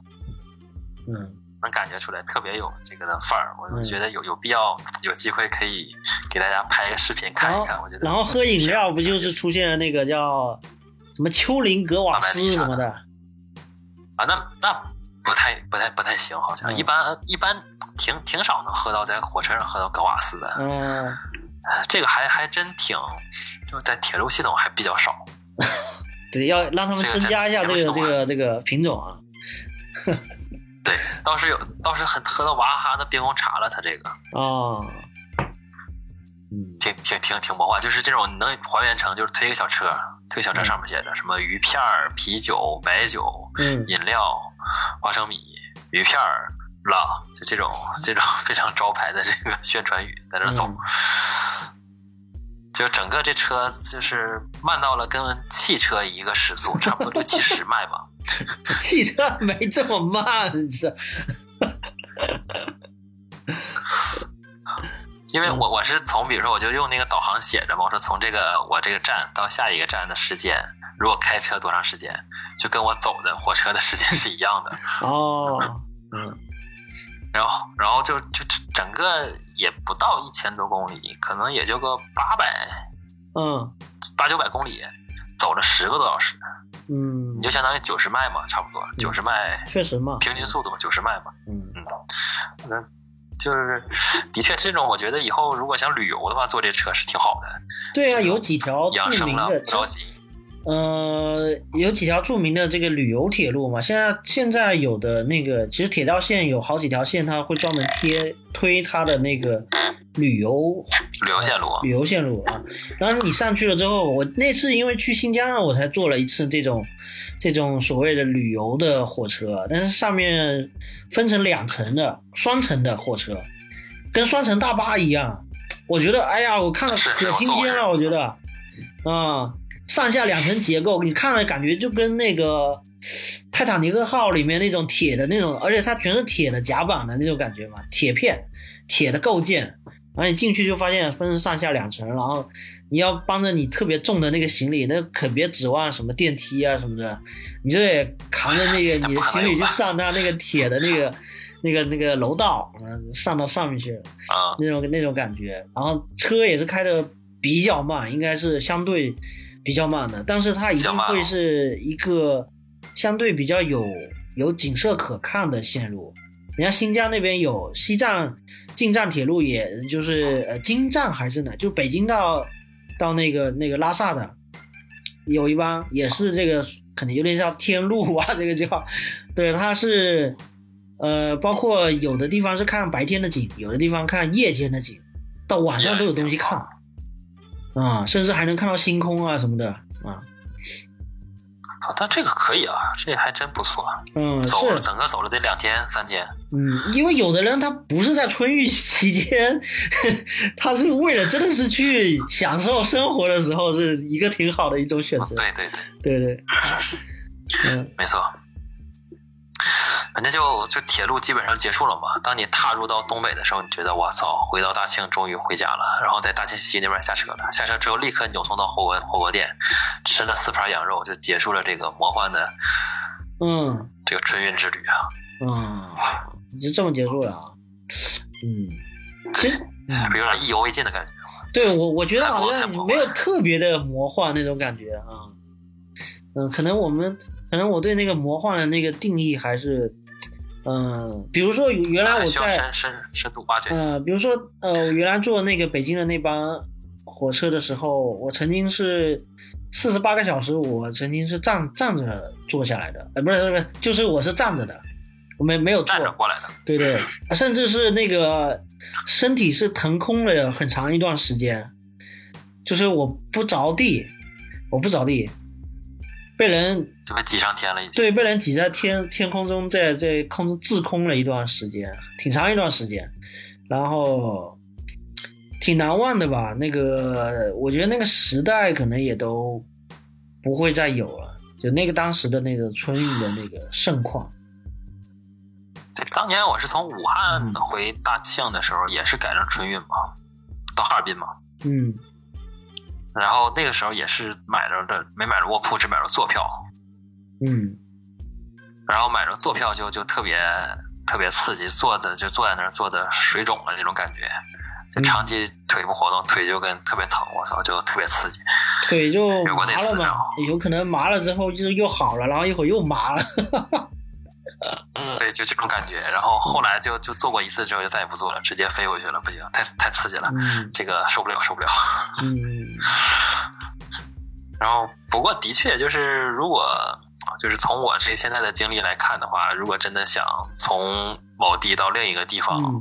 嗯，能感觉出来特别有这个的范儿。我就嗯觉得有有必要有机会可以给大家拍个视频看一看。我觉得然后喝饮料不就是出现了那个叫什么丘陵格瓦斯什么的？啊，那那不太不太不太行，好像、嗯一般一般挺挺少能喝到在火车上喝到格瓦斯的。嗯，呃这个还还真挺，就在铁路系统还比较少。对，要让他们增加一下这个这个这个品种啊。对，倒是有，倒是很喝到娃哈哈的冰红茶了，他这个。哦，嗯。挺挺挺挺魔幻，就是这种能还原成就是推个小车，推个小车嗯。上面写着什么鱼片儿、啤酒、白酒、嗯。饮料、花生米、鱼片儿了，就这种这种非常招牌的这个宣传语在那走。嗯。就整个这车就是慢到了跟汽车一个时速，差不多六七十迈吧。汽车没这么慢，这 因为我我是从比如说我就用那个导航写着嘛，我说从这个我这个站到下一个站的时间，如果开车多长时间，就跟我走的火车的时间是一样的。哦，嗯。然后然后就就整个也不到一千多公里，可能也就个八百嗯。八九百公里，走了十个多小时，嗯你，就相当于九十迈嘛，差不多九十迈确实嘛，平均速度九十迈嘛。嗯嗯那就是的确这种，我觉得以后如果想旅游的话，坐这车是挺好的。对啊，有几条养生了，著名的不着急。呃，有几条著名的这个旅游铁路嘛，现在现在有的那个，其实铁道线有好几条线，它会专门贴推它的那个旅游旅游线路，啊旅游线路啊。然后你上去了之后，我那次因为去新疆，我才坐了一次这种这种所谓的旅游的火车，但是上面分成两层的双层的火车，跟双层大巴一样。我觉得，哎呀，我看了可新鲜了，我觉得，啊。上下两层结构，你看了感觉就跟那个泰坦尼克号里面那种铁的那种，而且它全是铁的甲板的那种感觉嘛，铁片、铁的构件。然后你进去就发现分上下两层，然后你要帮着你特别重的那个行李，那可别指望什么电梯啊什么的，你就得扛着那个 你的行李就上它那个铁的那个那个那个楼道，嗯，上到上面去啊，那种那种感觉。然后车也是开的比较慢，应该是相对。比较慢的，但是它一定会是一个相对比较有有景色可看的线路。人家新疆那边有西藏进藏铁路，也就是呃京藏还是哪，就北京到到那个那个拉萨的，有一帮也是这个可能有点像天路啊，这个叫对，它是呃包括有的地方是看白天的景，有的地方看夜间的景，到晚上都有东西看。啊，甚至还能看到星空啊什么的啊！但这个可以啊，这还真不错。嗯，走整个走了得两天三天。嗯，因为有的人他不是在春运期间，他是为了真的是去享受生活的时候，是一个挺好的一种选择。对对对对对，嗯，没错。反正就就铁路基本上结束了嘛。当你踏入到东北的时候，你觉得我操，回到大庆终于回家了。然后在大庆西那边下车了，下车之后立刻扭送到火锅火锅店，吃了四盘羊肉，就结束了这个魔幻的，嗯，这个春运之旅啊。嗯，就这么结束了啊。嗯，其实有点意犹未尽的感觉。对我，我觉得好像没有特别的魔幻那种感觉啊。嗯，可能我们，可能我对那个魔幻的那个定义还是。嗯，比如说原来我在深深深度挖掘。呃，比如说呃，我原来坐那个北京的那班火车的时候，我曾经是四十八个小时，我曾经是站站着坐下来的，呃，不是不是，就是我是站着的，我没没有站着过来的。对对，甚至是那个身体是腾空了很长一段时间，就是我不着地，我不着地。被人就被挤上天了，已经对，被人挤在天天空中，在在空中滞空了一段时间，挺长一段时间，然后挺难忘的吧。那个，我觉得那个时代可能也都不会再有了，就那个当时的那个春运的那个盛况。对，当年我是从武汉回大庆的时候，也是赶上春运嘛，到哈尔滨嘛，嗯。然后那个时候也是买着的，没买着卧铺，只买着坐票。嗯，然后买着坐票就就特别特别刺激，坐着就坐在那儿，坐的水肿了那种感觉，就长期腿部活动，腿就跟特别疼，我操，就特别刺激。腿就麻了嘛，有可能麻了之后就是又好了，然后一会儿又麻了。嗯，对，就这种感觉。然后后来就就做过一次之后，就再也不做了，直接飞回去了。不行，太太刺激了，这个受不了，受不了。嗯。然后，不过的确就是，如果就是从我这现在的经历来看的话，如果真的想从某地到另一个地方，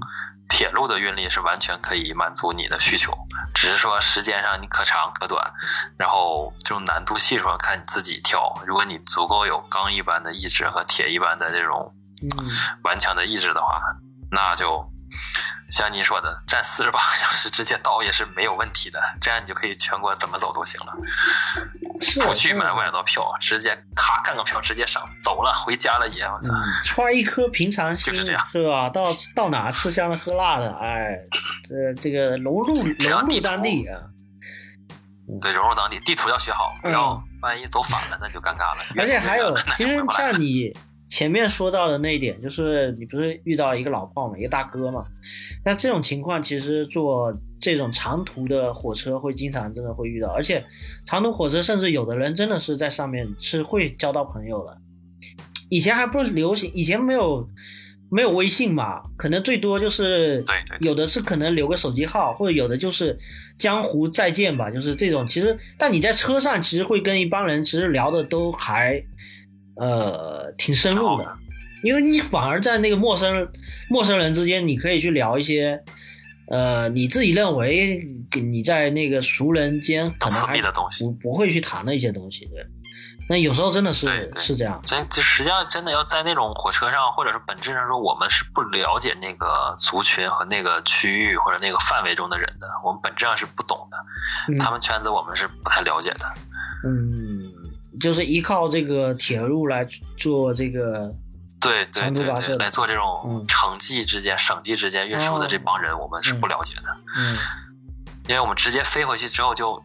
铁路的运力是完全可以满足你的需求，只是说时间上你可长可短，然后这种难度系数看你自己挑。如果你足够有钢一般的意志和铁一般的这种顽强的意志的话，那就。像你说的，站四十八个小时直接倒也是没有问题的，这样你就可以全国怎么走都行了。不去买外道票，直接咔干个票直接上走了，回家了也。我操，揣一颗平常心就是这样，是吧？到到哪吃香的喝辣的，哎，这这个融入融入当地啊。对，融入当地，地图要学好，不要万一走反了那就尴尬了。而且还有，其实像你。前面说到的那一点，就是你不是遇到一个老炮嘛，一个大哥嘛？那这种情况其实坐这种长途的火车会经常真的会遇到，而且长途火车甚至有的人真的是在上面是会交到朋友的。以前还不流行，以前没有没有微信嘛，可能最多就是有的是可能留个手机号，或者有的就是江湖再见吧，就是这种。其实，但你在车上其实会跟一帮人其实聊的都还呃挺深入的，因为你反而在那个陌生陌生人之间，你可以去聊一些呃你自己认为你在那个熟人间可能私还密的东西。不不会去谈的一些东西，对。那有时候真的是对对是这样，真就实际上真的要在那种火车上，或者是本质上说，我们是不了解那个族群和那个区域或者那个范围中的人的，我们本质上是不懂的。嗯他们圈子我们是不太了解的。嗯，就是依靠这个铁路来做这个，对对对对，来做这种嗯城际之间、省际之间运输的这帮人，我们是不了解的，嗯因为我们直接飞回去之后就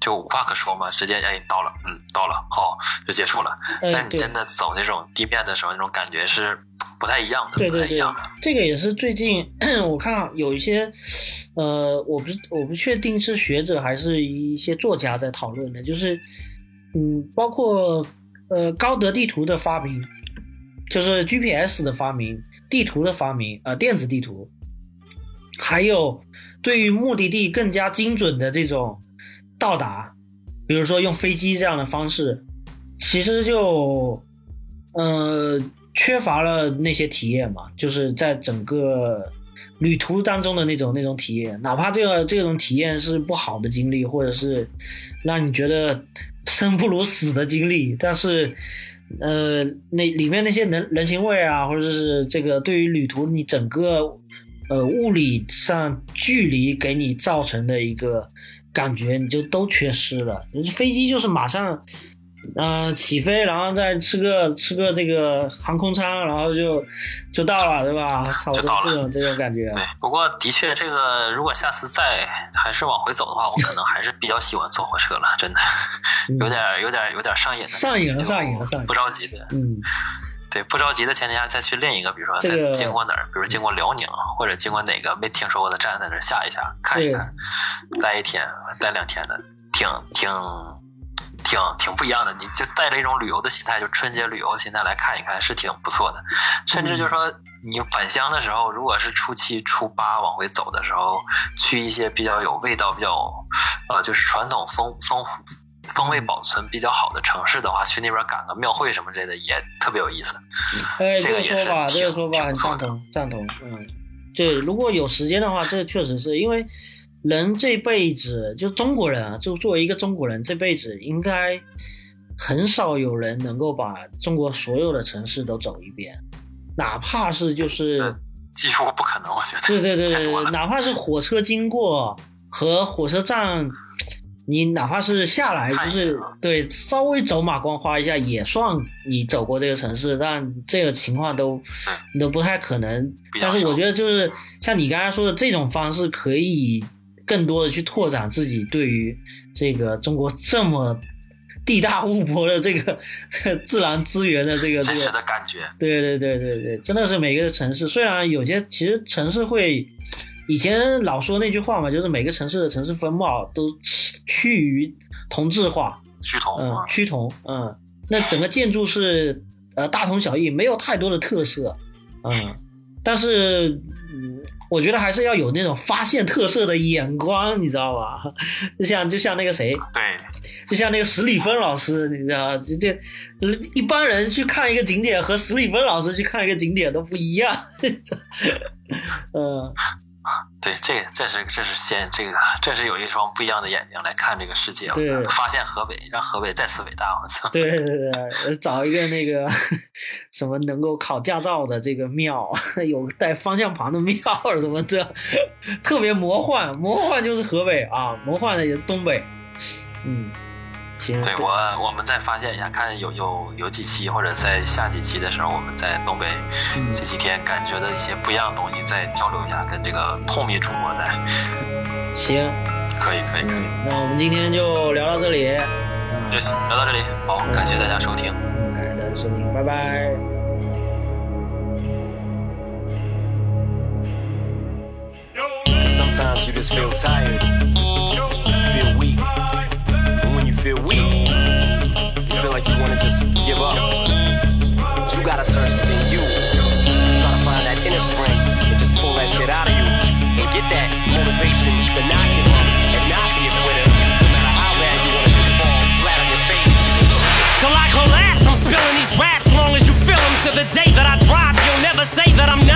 就无话可说嘛，直接哎到了，嗯到了，好就结束了。哎但你真的走那种地面的时候，那种感觉是不太一样的，不对对对太一样的。，这个也是最近我看有一些，呃，我不我不确定是学者还是一些作家在讨论的，就是嗯，包括呃高德地图的发明，就是 GPS 的发明，地图的发明，呃电子地图，还有对于目的地更加精准的这种到达，比如说用飞机这样的方式，其实就呃缺乏了那些体验嘛，就是在整个旅途当中的那种那种体验，哪怕这个这种体验是不好的经历，或者是让你觉得生不如死的经历，但是。呃，那里面那些人人情味啊，或者是这个对于旅途你整个呃物理上距离给你造成的一个感觉，你就都缺失了。飞机就是马上呃起飞，然后再吃个吃个这个航空餐，然后就就到了，对吧？差不多就到了这种这种感觉。对，不过的确，这个如果下次再还是往回走的话，我可能还是比较喜欢坐火车了，真的，嗯有点有点有点上瘾的，上瘾了上瘾了上瘾不着急的，嗯对，不着急的前提下再去另一个，比如说这个再经过哪儿，比如经过辽宁或者经过哪个没听说过的站，在那儿下一下看一看，待一天待两天的，挺挺挺挺不一样的。你就带着一种旅游的心态，就春节旅游的心态来看一看，是挺不错的。甚至就是说，你返乡的时候，如果是初七、初八往回走的时候，去一些比较有味道、比较呃，就是传统风风风味保存比较好的城市的话，去那边赶个庙会什么之类的，也特别有意思。哎，这这个也是个说法，这挺个说法很赞同，赞同。嗯，对，如果有时间的话，这确实是因为人这辈子，就中国人啊，就作为一个中国人，这辈子应该很少有人能够把中国所有的城市都走一遍，哪怕是就是对几乎不可能，我觉得。对对对对哪怕是火车经过和火车站，你哪怕是下来，就是对稍微走马观花一下，也算你走过这个城市，但这个情况都都不太可能。但是我觉得就是像你刚才说的这种方式，可以更多的去拓展自己对于这个中国这么地大物博的这个 自然资源的这个这真实个的感觉，对对对对对，真的是每个城市，虽然有些其实城市会，以前老说那句话嘛，就是每个城市的城市风貌都趋趋于同质化，趋同趋同，嗯，那整个建筑是呃大同小异，没有太多的特色，嗯，但是嗯，我觉得还是要有那种发现特色的眼光，你知道吧？就像就像那个谁，对，就像那个史里芬老师，你知道，就这一般人去看一个景点和史里芬老师去看一个景点都不一样。嗯，对，这这是这是先这个这是有一双不一样的眼睛来看这个世界，对发现河北，让河北再次伟大，我操！对对对对，找一个那个 什么能够考驾照的这个庙，有带方向盘的庙什么的，特别魔幻，魔幻就是河北啊，魔幻的也是东北。嗯，行，对我我们再发现一下，看有有有几期或者在下几期的时候，我们在东北嗯这几天感觉的一些不一样的东西，再交流一下，跟这个透明主播再行，可以可以可以，嗯，那我们今天就聊到这里，就聊到这里，好，感谢大家收听。嗯，感谢大家收听，拜拜。Sometimes you just feel tired, feel weak. feel weak, you feel like you wanna just give up. But you gotta search within you. Try to find that inner strength and just pull that shit out of you. And get that motivation to not give up and not be a quitter. No matter how bad you wanna just fall flat on your face. Till I collapse, I'm spilling these raps long as you feel them. To the day that I drop, you'll never say that I'm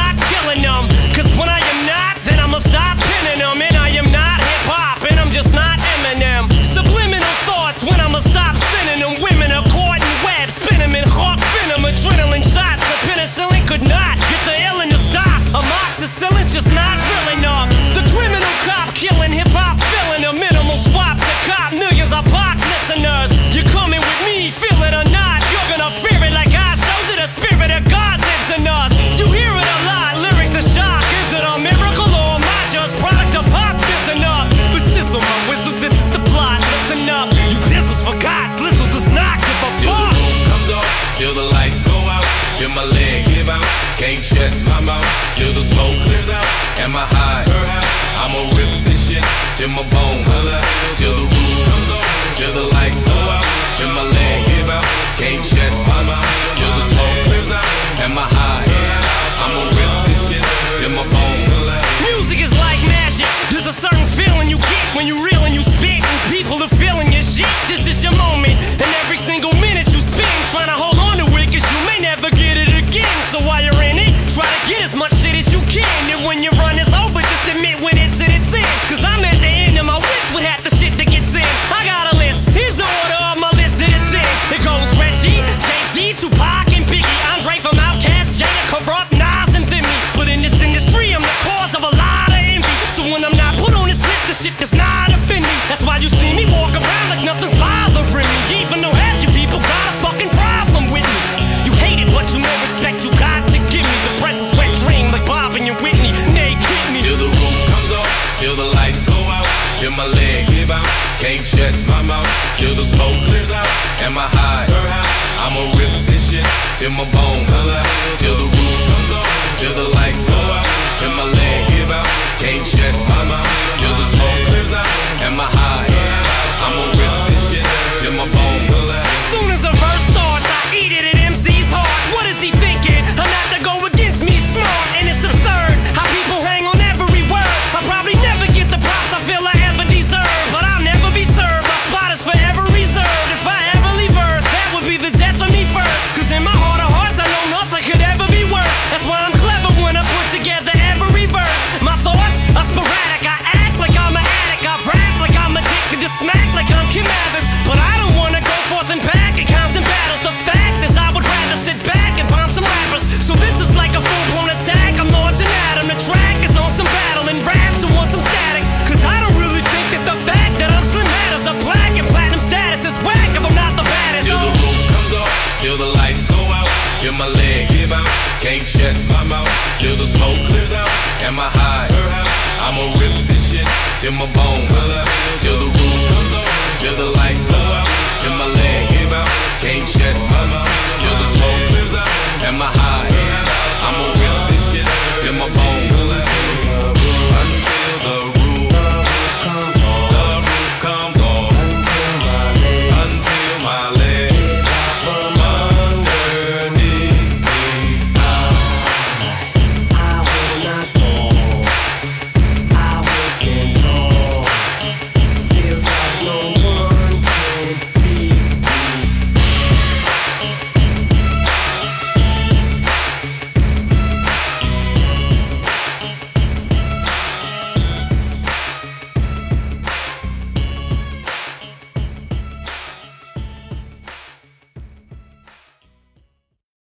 in my bones.